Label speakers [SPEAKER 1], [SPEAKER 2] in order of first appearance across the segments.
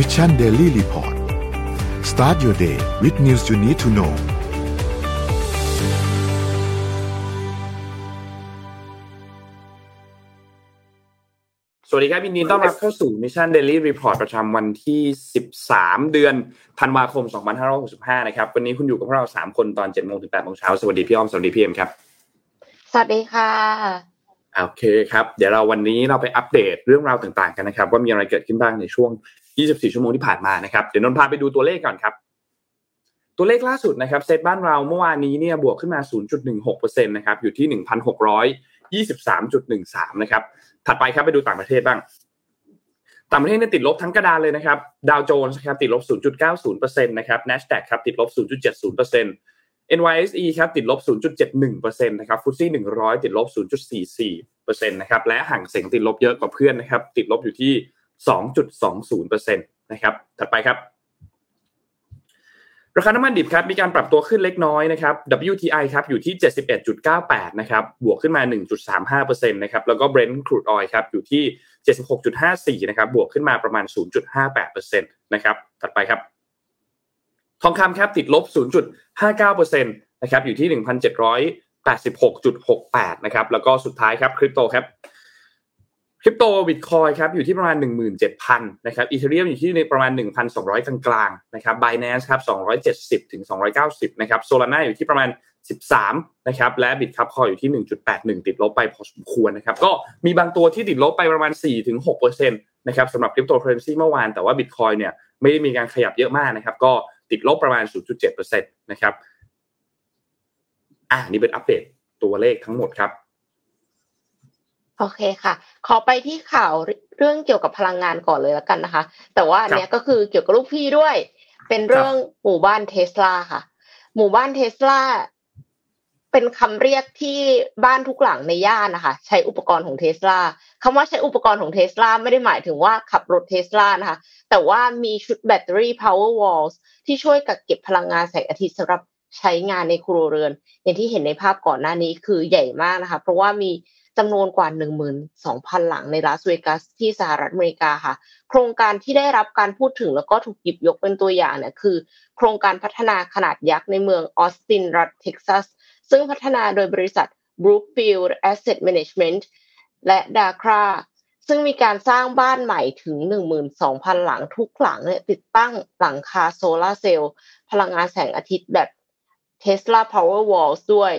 [SPEAKER 1] Mission Daily Report start your day with news you need to know
[SPEAKER 2] สวัสดีครับยินดีต้อนรับเข้าสู่ Mission Daily Report ประจำวันที่ 13 เดือนธันวาคม 2565 นะครับ วันนี้คุณอยู่กับพวกเรา 3 คนตอน7โมงถึง8โมงเช้า สวัสดีพี่อ้อม สวัสดีพี่เอ็มครับ
[SPEAKER 3] สวัสดีค่ะ
[SPEAKER 2] โอเคครับ เดี๋ยวเราวันนี้เราไปอัปเดตเรื่องราวต่างๆกันนะครับ ว่ามีอะไรเกิดขึ้นบ้างในช่วง 24 ชั่วโมงที่ผ่านมานะครับ เดี๋ยวนนพาไปดูตัวเลขก่อนครับ ตัวเลขล่าสุดนะครับเซตบ้านเราเมื่อวานนี้เนี่ยบวกขึ้นมา 0.16%นะครับอยู่ที่ 1,623.13 นะครับ ถัดไปครับไปดูต่างประเทศบ้างต่างประเทศเนี่ยติดลบทั้งกระดานเลยนะครับดาวโจนส์ครับติดลบ 0.90%นะครับ NASDAQ ครับติดลบ 0.70% NYSE ครับติดลบ 0.71%นะครับฟุตซี่100 ติดลบ 0.44%นะครับและห่างเสียงติดลบเยอะกว่าเพื่อนนะครับติดลบอยู่ที่ 2.20%นะครับ ถัดไปครับ ราคาน้ำมันดิบครับ มีการปรับตัวขึ้นเล็กน้อยนะครับ WTI ครับ อยู่ที่ 71.98 นะครับ บวกขึ้นมา 1.35%นะครับ แล้วก็ Brent crude oil ครับ อยู่ที่ 76.54 นะครับ บวกขึ้นมาประมาณ 0.58%นะครับ ถัดไปครับ ทองคำครับติดลบ 0.59%นะครับ อยู่ที่ 1,786.68 นะครับ แล้วก็สุดท้ายครับ คริปโตครับ คริปโตบิตคอยครับอยู่ที่ประมาณ 17,000นะครับอีเทเรียมอยู่ที่ในประมาณ 1,200 กลางๆนะครับ Binance ครับ270ถึง290นะครับโซลาร่าอยู่ที่ประมาณ 13นะครับและบิตคับคอยอยู่ที่ 1.81 ติดลบไปพอสมควรนะครับก็มีบางตัวที่ติดลบไปประมาณ 4-6%นะครับสำหรับคริปโตเคอเรนซีเมื่อวานแต่ว่าบิตคอยเนี่ยไม่ได้มีการขยับเยอะมากนะครับก็ติดลบประมาณ 0.7%นะครับอ่านี่เป็นอัปเดตตัวเลขทั้งหมดครับ
[SPEAKER 3] โอเคค่ะ ขอไปที่ข่าวเรื่องเกี่ยวกับพลังงานก่อนเลยแล้วกันนะคะ แต่ว่าอันเนี้ยก็คือเกี่ยวกับลูกพี่ด้วย เป็นเรื่องหมู่บ้านเทสลาค่ะ หมู่บ้านเทสลาเป็นคำเรียกที่บ้านทุกหลังในย่านนะคะ ใช้อุปกรณ์ของเทสลาคำว่าใช้อุปกรณ์ของเทสลาไม่ได้หมายถึงว่าขับรถเทสลานะคะ แต่ว่ามีชุดแบตเตอรี่ power walls ที่ช่วยกักเก็บพลังงานแสงอาทิตย์สำหรับใช้งานในครัวเรือน อย่างที่เห็นในภาพก่อนหน้านี้คือใหญ่มากนะคะ เพราะว่ามี จำนวนกว่า 12,000 หลังในลาสเวกัสที่สหรัฐอเมริกาค่ะ โครงการที่ได้รับการพูดถึงแล้วก็ถูกหยิบยกเป็นตัวอย่างเนี่ยคือ โครงการพัฒนาขนาดยักษ์ในเมืองออสตินรัฐเท็กซัส ซึ่งพัฒนาโดยบริษัท Brookfield Asset Management และ Dakra ซึ่งมีการสร้างบ้านใหม่ถึง 12,000 หลังทุกหลังเนี่ยติดตั้งหลังคาโซลาร์เซลล์พลังงานแสงอาทิตย์แบบ Tesla Power Walls ด้วย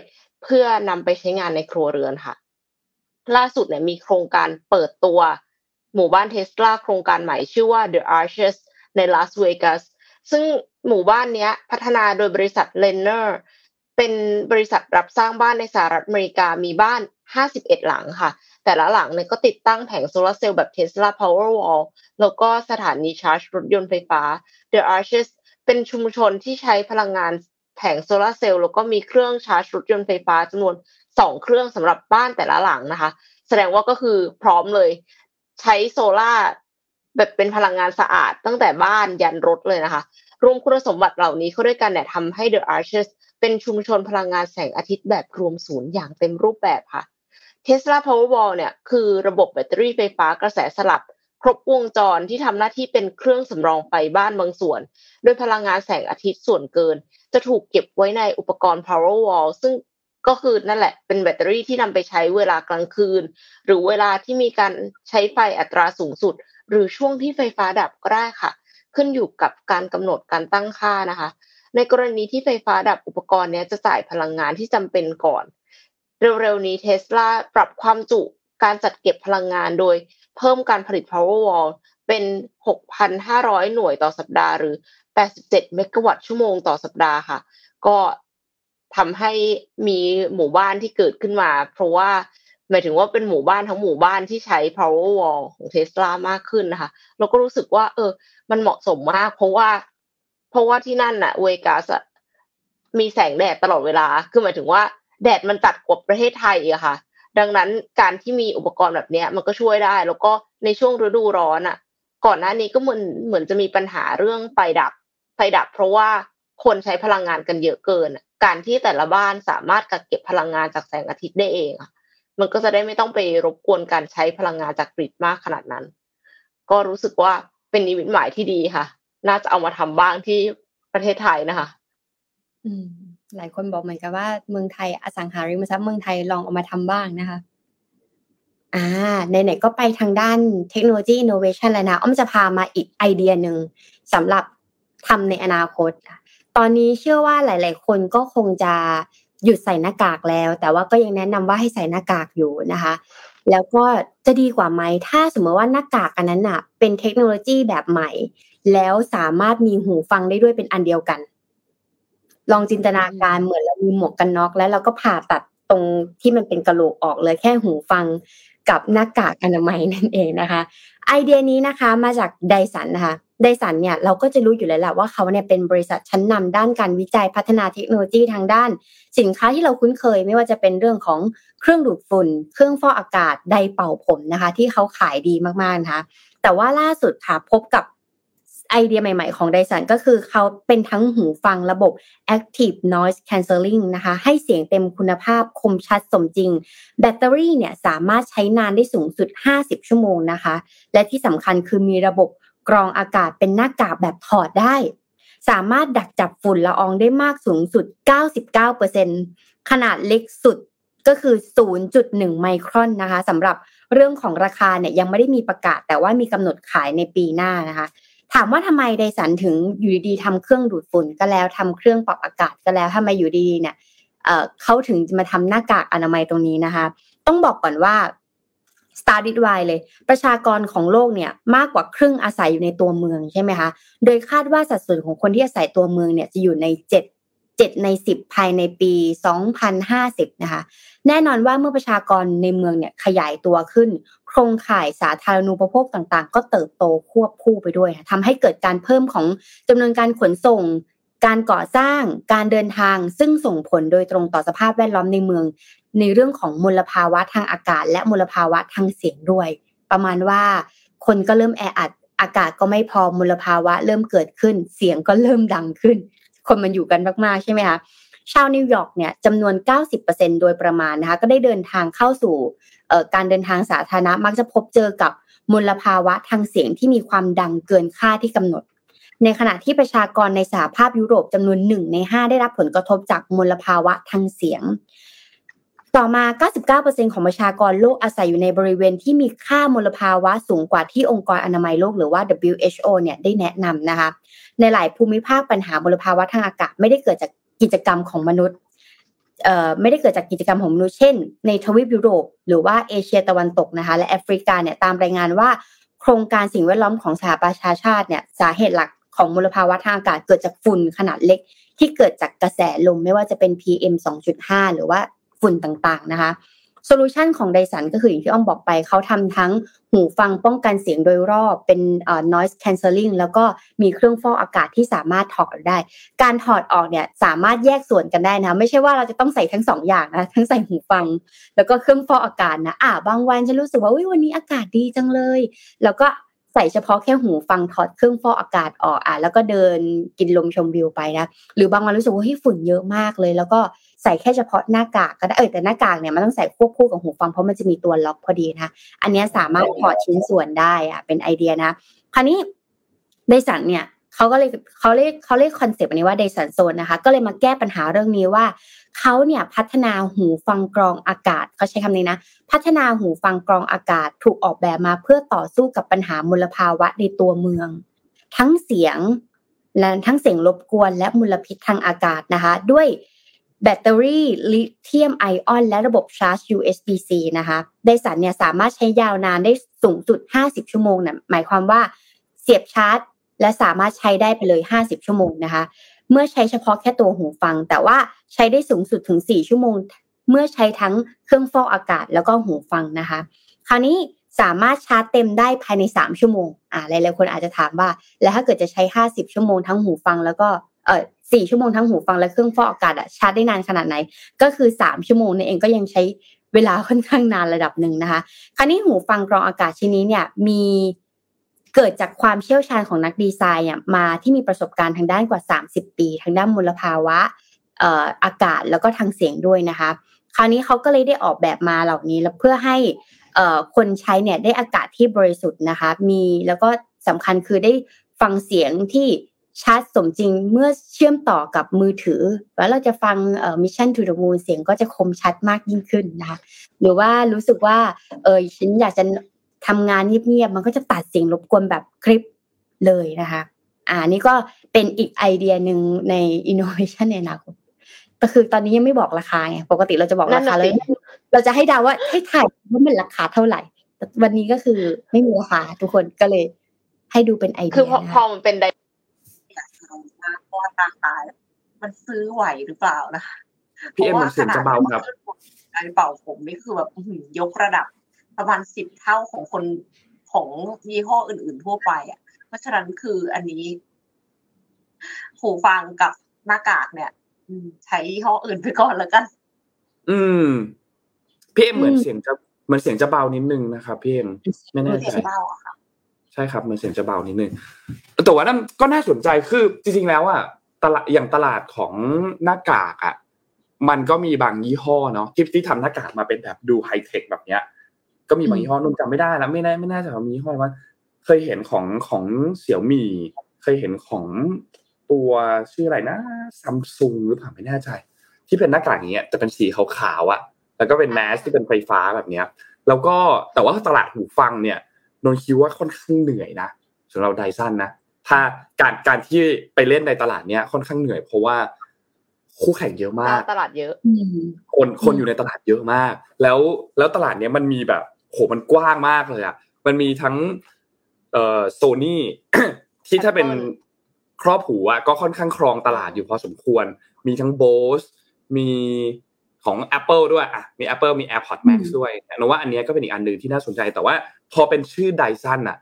[SPEAKER 3] เพื่อนำไปใช้งานในครัวเรือนค่ะ ล่าสุดเนี่ยมีโครงการเปิดตัวหมู่บ้านเทสลาโครงการใหม่ชื่อว่า The Arches ในลาสเวกัสซึ่งหมู่บ้านนี้พัฒนาโดยบริษัท Lennar เป็นบริษัทรับสร้างบ้านในสหรัฐอเมริกามีบ้าน 51 หลังค่ะ แต่ละหลังเนี่ยก็ติดตั้งแผงโซลาร์เซลล์แบบ Tesla Powerwall แล้วก็สถานีชาร์จรถยนต์ไฟฟ้า The Arches เป็นชุมชนที่ใช้พลังงานแผงโซลาร์เซลล์แล้วก็มีเครื่องชาร์จรถยนต์ไฟฟ้าจำนวน 2เครื่องสำหรับบ้านแต่ละหลังนะคะ แสดงว่าก็คือพร้อมเลย ใช้โซลาแบบเป็นพลังงานสะอาดตั้งแต่บ้านยันรถเลยนะคะ รวมคุณสมบัติเหล่านี้เข้าด้วยกันเนี่ยทำให้ The Arches เป็นชุมชนพลังงานแสงอาทิตย์แบบรวมศูนย์อย่างเต็มรูปแบบค่ะ Tesla Powerwall เนี่ยคือระบบแบตเตอรี่ไฟฟ้ากระแสสลับ ครบวงจรที่ทำหน้าที่เป็นเครื่องสำรองไฟบ้านบางส่วน โดยพลังงานแสงอาทิตย์ส่วนเกิน จะถูกเก็บไว้ในอุปกรณ์ Powerwall ซึ่ง ก็คือนั่นแหละเป็นแบตเตอรี่ที่นำไปใช้เวลากลางคืน หรือเวลาที่มีการใช้ไฟอัตราสูงสุด หรือช่วงที่ไฟฟ้าดับก็ได้ค่ะ ขึ้นอยู่กับการกำหนดการตั้งค่านะคะ ในกรณีที่ไฟฟ้าดับอุปกรณ์นี้จะจ่ายพลังงานที่จำเป็นก่อน เร็วๆนี้เทสลาปรับความจุการจัดเก็บพลังงานโดยเพิ่มการผลิต Powerwall เป็น 6,500 หน่วยต่อสัปดาห์หรือ 87 เมกะวัตต์ชั่วโมงต่อสัปดาห์ค่ะ ก็ ทำให้มีหมู่บ้านที่เกิดขึ้นมา เพราะว่าหมายถึงว่าเป็นหมู่บ้านทั้งหมู่บ้านที่ใช้ Powerwall ของเทสลามากขึ้นนะคะเราก็รู้สึกว่า เออ มันเหมาะสมมาก เพราะว่า เพราะว่าที่นั่นน่ะ เวกัสมีแสงแดดตลอดเวลา คือหมายถึงว่าแดดมันจัดกว่าประเทศไทยอะค่ะ ดังนั้นการที่มีอุปกรณ์แบบเนี้ยมันก็ช่วยได้ แล้วก็ในช่วงฤดูร้อนอะก่อนหน้านี้ก็เหมือนเหมือนจะมีปัญหาเรื่องไฟดับ ไฟดับ เพราะว่าคนใช้พลังงานกันเยอะเกิน การที่แต่ละบ้านสามารถกักเก็บพลังงานจากแสงอาทิตย์ได้เองอะมันก็จะได้ไม่ต้องไปรบกวนการใช้พลังงานจากกริดมากขนาดนั้น ก็รู้สึกว่าเป็นนิมิตหมายที่ดีค่ะ น่าจะเอามาทำบ้างที่ประเทศไทยนะคะ
[SPEAKER 4] อืม หลายคนบอกเหมือนกันว่าเมืองไทยอสังหาริมทรัพย์เมืองไทยลองเอามาทำบ้างนะคะ อ่าไหนๆก็ไปทางด้านเทคโนโลยีอินโนเวชันแล้วนะอ้อมจะพามาอีกไอเดียหนึ่งสำหรับทำในอนาคต ตอนนี้เชื่อว่าหลาย ๆ คนก็คงจะหยุดใส่หน้ากากแล้ว แต่ว่าก็ยังแนะนำว่าให้ใส่หน้ากากอยู่นะคะ แล้วก็จะดีกว่าไหมถ้าสมมติว่าหน้ากากอันนั้นอะ เป็นเทคโนโลยีแบบใหม่ แล้วสามารถมีหูฟังได้ด้วยเป็นอันเดียวกัน ลองจินตนาการเหมือนเรามีหมวกกันน็อกแล้วเราก็ผ่าตัดตรงที่มันเป็นกระโหลกออกเลยแค่หูฟัง กับหน้ากากอนามัยนั่นเองนะคะ ไอเดียนี้นะคะมาจากไดสันนะคะไดสันเนี่ยเราก็จะรู้อยู่แล้วแหละว่าเขาเนี่ยเป็นบริษัทชั้นนำด้านการวิจัยพัฒนาเทคโนโลยีทางด้าน สินค้าที่เราคุ้นเคย ไม่ว่าจะเป็นเรื่องของเครื่องดูดฝุ่น เครื่องฟอกอากาศไดเป่าผมนะคะ ที่เขาขายดีมากๆนะคะแต่ว่าล่าสุดค่ะพบกับ ไอเดียใหม่ ๆ ของไดสันก็คือเขาเป็นทั้งหูฟังระบบ Active Noise Cancelling นะคะ ให้เสียงเต็มคุณภาพคมชัดสมจริง แบตเตอรี่เนี่ยสามารถใช้นานได้สูงสุด 50 ชั่วโมงนะคะ และที่สำคัญคือมีระบบกรองอากาศเป็นหน้ากากแบบถอดได้ สามารถดักจับฝุ่นละอองได้มากสูงสุด 99%ขนาดเล็กสุดก็คือ 0.1 ไมครอนนะคะสำหรับเรื่องของราคาเนี่ยยังไม่ได้มีประกาศ แต่ว่ามีกำหนดขายในปีหน้านะคะ ถามว่าทำไมไดสันถึงอยู่ดีๆทำเครื่องดูดฝุ่นก็แล้วทำเครื่องปรับอากาศก็แล้วทำไมอยู่ดีๆเนี่ยเขาถึงมาทำหน้ากากอนามัยตรงนี้นะคะ ต้องบอกก่อนว่า s t a r ดิ w วเลย ประชากรของโลกเนี่ยมากกว่าครึ่งอาศัยอยู่ในตัวเมืองใช่ไหมคะโดยคาดว่าสัดส่วนของคนที่อาศัยตัวเมืองเนี่ยจะอยู่ในเจ็ดเจ็ดในสิบภายในปี 2050 นะคะ แน่นอนว่าเมื่อประชากรในเมืองเนี่ยขยายตัวขึ้น รงข่ายสาธารณูปโภคต่างๆ ก็เติบโตควบคู่ไปด้วยทำให้เกิดการเพิ่มของจำนวนการขนส่ง การก่อสร้าง การเดินทาง ซึ่งส่งผลโดยตรงต่อสภาพแวดล้อมในเมือง ในเรื่องของมลภาวะทางอากาศ และมลภาวะทางเสียงด้วย ประมาณว่าคนก็เริ่มแออัดอากาศก็ไม่พอมลภาวะเริ่มเกิดขึ้น เสียงก็เริ่มดังขึ้น คนมันอยู่กันมากๆใช่ไหมคะ ชาวนิวยอร์กเนี่ยจำนวน 90%โดยประมาณนะคะก็ได้เดินทางเข้าสู่การเดินทางสาธารณะมักจะพบเจอกับมลภาวะทางเสียงที่มีความดังเกินค่าที่กำหนด ในขณะที่ประชากรในสหภาพยุโรปจำนวนหนึ่งใน 5 ได้รับผลกระทบจากมลภาวะทางเสียง ต่อมา 99%ของประชากรโลกอาศัยอยู่ในบริเวณที่มีค่ามลภาวะสูงกว่าที่องค์กรอนามัยโลกหรือว่า WHO เนี่ยได้แนะนำนะคะ ในหลายภูมิภาคปัญหามลภาวะทางอากาศไม่ได้เกิดจาก กิจกรรมของมนุษย์ไม่ได้เกิดจากกิจกรรมของมนุษย์เช่น ในทวีปยุโรป หรือว่าเอเชียตะวันตกนะคะ และแอฟริกาเนี่ยตามรายงานว่า โครงการสิ่งแวดล้อมของสหประชาชาติเนี่ยสาเหตุหลักของมลภาวะทางอากาศเกิดจากฝุ่นขนาดเล็ก ที่เกิดจากกระแสลมไม่ว่าจะเป็น PM 2.5 หรือว่าฝุ่นต่างๆนะคะ solution ของ Dyson ก็คืออย่างที่อ้อมบอกไป เขาทำทั้งหูฟังป้องกันเสียงโดยรอบเป็น noise cancelling แล้วก็มีเครื่องฟอกอากาศที่สามารถถอดได้ การถอดออกเนี่ยสามารถแยกส่วนกันได้นะ ไม่ใช่ว่าเราจะต้องใส่ทั้งสองอย่างนะทั้งใส่หูฟัง แล้วก็เครื่องฟอกอากาศนะอ่าบางวันฉันรู้สึกว่าวันนี้อากาศดีจังเลย แล้วก็ ใส่เฉพาะแค่หูฟังถอดเครื่องฟอกอากาศออกอะแล้วก็เดินกินลมชมวิวไปนะหรือบางวันรู้สึกว่าเฮ้ยฝุ่นเยอะมากเลย แล้วก็ใส่แค่เฉพาะหน้ากากก็ได้เออแต่หน้ากากเนี่ยมันต้องใส่ควบคู่กับหูฟังเพราะมันจะมีตัวล็อกพอดีนะอันนี้สามารถถอดชิ้นส่วนได้อะเป็นไอเดียนะคราวนี้ Dyson เนี่ย เขาก็เลยเขาเรียกเขาเรียก concept อันนี้ว่า Dyson Zone นะคะ ก็เลยมาแก้ปัญหาเรื่องนี้ว่าเขาเนี่ยพัฒนาหูฟังกรองอากาศเขาใช้คำนี้นะ พัฒนาหูฟังกรองอากาศถูกออกแบบมาเพื่อต่อสู้กับปัญหามลภาวะในตัวเมือง ทั้งเสียงและทั้งเสียงรบกวนและมลพิษทางอากาศนะคะ ด้วยแบตเตอรี่ลิเธียมไอออนและระบบชาร์จ USB-C นะคะไดสันเนี่ยสามารถใช้ยาวนานได้สูงสุด 50 ชั่วโมงนะหมายความว่าเสียบชาร์จ และสามารถใช้ได้ไปเลย 50 ชั่วโมงนะคะ เมื่อใช้เฉพาะแค่ตัวหูฟัง แต่ว่าใช้ได้สูงสุดถึง 4 ชั่วโมง เมื่อใช้ทั้งเครื่องฟอกอากาศแล้วก็หูฟังนะคะ คราวนี้สามารถชาร์จเต็มได้ภายใน 3 ชั่วโมง อ่าหลายๆคนอาจจะถามว่า แล้วถ้าเกิดจะใช้ 50 ชั่วโมงทั้งหูฟังแล้วก็เออสี่ชั่วโมงทั้งหูฟังและเครื่องฟอกอากาศอะชาร์จได้นานขนาดไหน ก็คือสามชั่วโมงนี่เองก็ยังใช้เวลาค่อนข้างนานระดับหนึ่งนะคะ คราวนี้หูฟังกรองอากาศชิ้นนี้เนี่ยมี เกิดจากความเชี่ยวชาญของนักดีไซน์มาที่มีประสบการณ์ทางด้านกว่า 30 ปี ทางด้านมลภาวะอากาศแล้วก็ทางเสียงด้วยนะคะ คราวนี้เขาก็เลยได้ออกแบบมาเหล่านี้แล้วเพื่อให้คนใช้เนี่ยได้อากาศที่บริสุทธิ์นะคะ มีแล้วก็สำคัญคือได้ฟังเสียงที่ชัดสมจริงเมื่อเชื่อมต่อกับมือถือ แล้วเราจะฟังเอ่อ Mission to the Moon เสียงก็จะคมชัดมากยิ่งขึ้นนะคะหรือว่ารู้สึกว่าเออฉันอยากจะ ทำงานเงียบๆมันก็จะตัดเสียงรบกวนแบบคลิปเลยนะคะ อ่านี่ก็เป็นอีกไอเดียหนึ่งใน innovation ในอนาคตก็คือตอนนี้ยังไม่บอกราคาไงปกติเราจะบอกราคาเลยเราจะให้ดาวว่าให้ถ่ายว่ามันราคาเท่าไหร่แต่วันนี้ก็คือไม่มีราคาทุกคนก็เลย ให้ดูเป็นไอเดีย
[SPEAKER 3] คือพอพอมันเป็นได
[SPEAKER 5] อยากจะลองมากเพราะว่าราคามันซื้อไหวหรือเปล่านะคะ
[SPEAKER 2] พี่เอ็มมันเสียงจะเบาครับ
[SPEAKER 5] การเป่าผมนี่คือแบบอื้อหือยกระดับ ประมาณสิบเท่าของคนของยี่ห้ออื่น ๆ ทั่วไปอะ เพราะฉะนั้นคืออันนี้ หูฟังกับหน้ากากเนี่ยอืมใช้ยี่ห้ออื่นไปก่อนแล้วกัน
[SPEAKER 2] อืมพี่เอ็มเหมือนเสียงจะเหมือนเสียงจะเบานิดนึงนะครับพี่เอ็มไม่แน่
[SPEAKER 5] เสีย
[SPEAKER 2] ใจ
[SPEAKER 5] งเบาอะค่ะ
[SPEAKER 2] ใช่ครับเหมือนเสียงจะเบานิดนึงแต่ว่านั่นก็น่าสนใจคือจริงๆแล้วอะตลาดอย่างตลาดของหน้ากากอะมันก็มีบางยี่ห้อเนาะที่ที่ทำหน้ากากมาเป็นแบบดูไฮเทคแบบเนี้ย ก็มีบางยี่ห้อนุ่นจำไม่ได้แล้วไม่แน่ไม่แน่ใจว่ามียี่ห้ออะไรว่า เคยเห็นของของเสี่ยวมี่เคยเห็นของตัวชื่ออะไรนะซัมซุงหรือเปล่าไม่แน่ใจ ที่เป็นหน้ากากอย่างเงี้ยแต่เป็นสีขาวๆอะแล้วก็เป็นแมสที่เป็นไฟฟ้าแบบเนี้ย แล้วก็แต่ว่าตลาดหูฟังเนี่ยนนคิดว่าค่อนข้างเหนื่อยนะสำหรับไดซันนะถ้าการการที่ไปเล่นในตลาดเนี้ยค่อนข้างเหนื่อยเพราะว่าคู่แข่งเยอะมาก
[SPEAKER 3] ตลาดเยอะ
[SPEAKER 4] อืม
[SPEAKER 2] คนคนอยู่ในตลาดเยอะมาก แล้วแล้วตลาดเนี้ยมันมีแบบ โหมันกว้างมากเลยอะมันมีทั้งเอ่อโซนี่ที่ถ้าเป็น
[SPEAKER 3] Apple
[SPEAKER 2] ครอบหูอะก็ค่อนข้างครองตลาดอยู่พอสมควร มีทั้ง Bose มีของ Apple ด้วยอะมี Apple มี AirPods Max
[SPEAKER 4] อืม
[SPEAKER 2] ด้วยนว่าอันเนี้ยก็เป็นอีกอันหนึ่งที่น่าสนใจแต่ว่า พอเป็นชื่อ Dyson อะ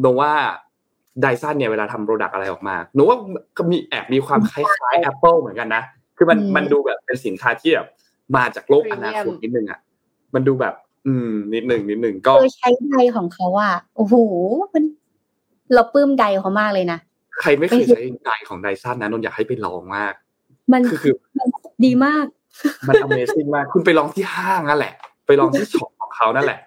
[SPEAKER 2] โนว่า Dyson เนี่ยเวลาทำ product อะไรออกมาหนูว่าก็มีแอบมีความคล้ายๆ Apple เหมือนกันนะคือมัน
[SPEAKER 4] อืม
[SPEAKER 2] มันดูแบบเป็นสินค้าที่แบบมาจากโลกอนาคตนิดนึงอะมันดูแบบ อืม นิดหนึ่งนิดหนึ่งก็
[SPEAKER 4] เออใช้ไดของเขาอะโอ้โหมันเราปลื้มไดเขามากเลยนะ
[SPEAKER 2] ใครไม่เคยใช้ไดของไดซันนะนนท์อยากให้ไปลองมาก
[SPEAKER 4] มัน
[SPEAKER 2] คือคือ
[SPEAKER 4] มันดีมาก
[SPEAKER 2] มัน Amazing มาก คุณไปลองที่ห้างนั่นแหละ ไปลองที่ช็อปของเขานั่นแหละ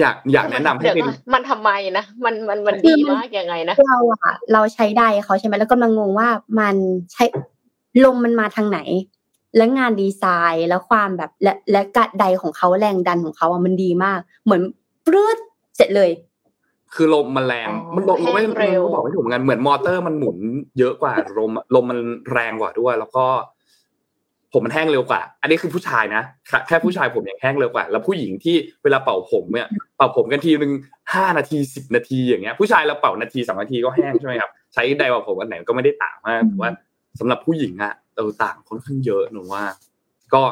[SPEAKER 2] อยากอยากแนะนำให้
[SPEAKER 3] เดี๋ยว
[SPEAKER 2] ไป
[SPEAKER 3] ก่อนมันทำไมนะมันมันมัน
[SPEAKER 4] คือ
[SPEAKER 3] ดี
[SPEAKER 4] มัน
[SPEAKER 3] มากยังไงนะ
[SPEAKER 4] เราอะเราใช้ไดเขาใช่ไหมแล้วกำลังงงว่ามันใช้ลมมันมาทางไหน แล้วงานดีไซน์แล้วความแบบและและกะไดของเขาแรงดันของเขาอะมันดีมาก เหมือนปลื้ดเสร็จเลย
[SPEAKER 2] คือลมมันแรง
[SPEAKER 3] อ๋อ
[SPEAKER 2] มันลมไม่
[SPEAKER 3] แห้งเร็ว
[SPEAKER 2] ไม่บอกไม่ถูกเหมือนกันเหมือนมอเตอร์มันหมุนเยอะกว่าลมลมมันแรงกว่าด้วย แล้วก็ ผมมันแห้งเร็วกว่า อันนี้คือผู้ชายนะแค่แค่ผู้ชายผมยังแห้งเร็วกว่า แล้วผู้หญิงที่เวลาเป่าผมเนี่ยเป่าผมกันทีนึงห้านาทีสิบนาทีอย่างเงี้ย ผู้ชายเราเป่านาทีสองนาทีก็แห้งใช่ไหมครับใช้ไดร์เป่าผมอันไหนก็ไม่ได้ต่างมากแต่ว่าสำหรับผู้หญิงอะ เออต่างค่อนข้างเยอะหนูว่า ก็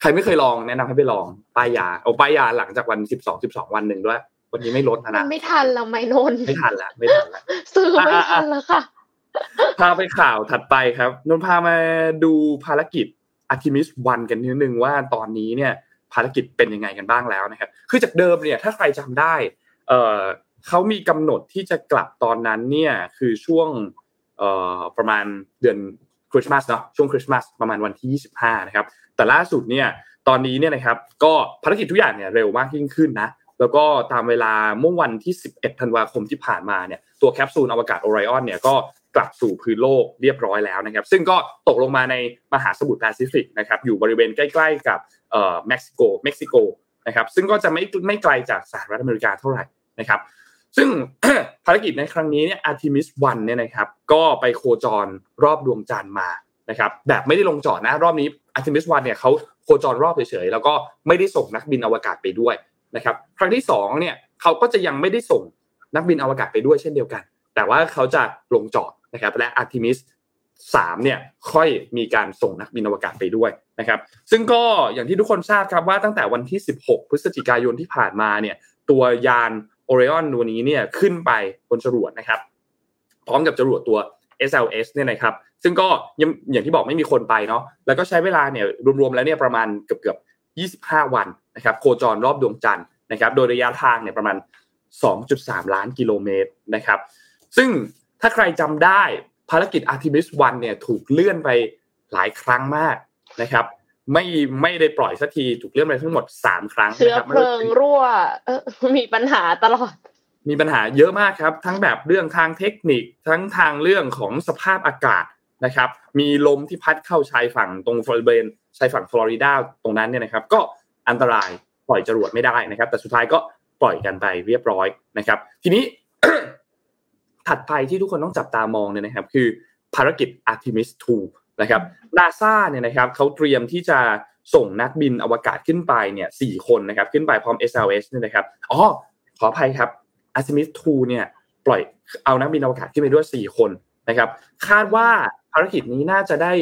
[SPEAKER 2] ใครไม่เคยลองแนะนำให้ไปลองป้ายยาเอาป้ายยาหลังจากวันสิบสองสิบสองวันหนึ่งด้วย วันนี้ไม่ลดนะ
[SPEAKER 3] มั
[SPEAKER 2] นะ
[SPEAKER 3] นไม่ทันแล้วไหมนนท์
[SPEAKER 2] ไม่ทันละไม่ทันละ
[SPEAKER 3] ซื้อไม่ทันแล้วค่ะ
[SPEAKER 2] พาไปข่าวถัดไปครับนนท์พามาดูภารกิจ Artemis 1กันนิดนึงว่าตอนนี้เนี่ยภารกิจเป็นยังไงกันบ้างแล้วนะครับ คือจากเดิมเนี่ยถ้าใครจำได้ เออเขามีกำหนดที่จะกลับตอนนั้นเนี่ยคือช่วงเอ่อประมาณเดือน คริสต์มาสเนาะช่วงคริสต์มาสประมาณวันที่ 25 นะครับ แต่ล่าสุดเนี่ยตอนนี้เนี่ยนะครับก็ภารกิจทุกอย่างเนี่ยเร็วมากยิ่งขึ้นนะแล้วก็ตามเวลาเมื่อวันที่ 11 ธันวาคมที่ผ่านมาเนี่ยตัวแคปซูลอวกาศ Orion เนี่ยก็กลับสู่พื้นโลกเรียบร้อยแล้วนะครับ ซึ่งก็ตกลงมาในมหาสมุทรแปซิฟิกนะครับอยู่บริเวณใกล้ ๆ กับเอ่อเม็กซิโกเม็กซิโกนะครับซึ่งก็จะไม่ไม่ไกลจากสหรัฐอเมริกาเท่าไหร่นะครับ ซึ่งภารกิจในครั้งนี้เนี่ย Artemis 1เนี่ยนะครับ ก็ไปโคจรรอบดวงจันทร์มานะครับแบบไม่ได้ลงจอดนะรอบนี้ Artemis 1เนี่ยเขาโคจรรอบเฉยๆแล้วก็ไม่ได้ส่งนักบินอวกาศไปด้วยนะครับ ครั้งที่สองเนี่ยเขาก็จะยังไม่ได้ส่งนักบินอวกาศไปด้วยเช่นเดียวกัน แต่ว่าเขาจะลงจอดนะครับ และ Artemis 3เนี่ยค่อยมีการส่งนักบินอวกาศไปด้วยนะครับ ซึ่งก็อย่างที่ทุกคนทราบครับว่าตั้งแต่วันที่ 16 พฤศจิกายนที่ผ่านมาเนี่ยตัวยาน โอเรออนตัวนี้เนี่ยขึ้นไปบนจรวดนะครับ พร้อมกับจรวดตัว SLS เนี่ยนะครับ ซึ่งก็ยังอย่างที่บอกไม่มีคนไปเนาะแล้วก็ใช้เวลาเนี่ยรวมๆแล้วเนี่ยประมาณเกือบๆ25 วันนะครับ โคจรรอบดวงจันทร์นะครับ โดยระยะทางเนี่ยประมาณ 2.3 ล้านกิโลเมตรนะครับ ซึ่งถ้าใครจำได้ภารกิจ Artemis 1เนี่ยถูกเลื่อนไปหลายครั้งมากนะครับ ไม่ไม่ได้ปล่อยสักทีถูกเลื่อนไปทั้งหมดสามครั้ง
[SPEAKER 3] เชื้อ
[SPEAKER 2] นะครับ
[SPEAKER 3] เพลิงรั่วเออมีปัญหาตลอด
[SPEAKER 2] มีปัญหาเยอะมากครับ ทั้งแบบเรื่องทางเทคนิคทั้งทางเรื่องของสภาพอากาศนะครับ มีลมที่พัดเข้าชายฝั่งตรงฟลอริเบนชายฝั่งฟลอริดาตรงนั้นเนี่ยนะครับ ก็อันตรายปล่อยจรวดไม่ได้นะครับ แต่สุดท้ายก็ปล่อยกันไปเรียบร้อยนะครับ ทีนี้ถัดไปที่ทุกคนต้องจับตามองเนี่ยนะครับ คือภารกิจ Artemis 2 นะครับนาซาเนี่ยนะครับเขาเตรียมที่จะส่งนักบินอวกาศขึ้นไปเนี่ยสี่คนนะครับขึ้นไปพร้อม SLS เนี่ยนะครับอ๋อขออภัยครับ Artemis 2เนี่ยปล่อยเอานักบินอวกาศขึ้นไปด้วยสี่คนนะครับ คาดว่าภารกิจนี้น่าจะได้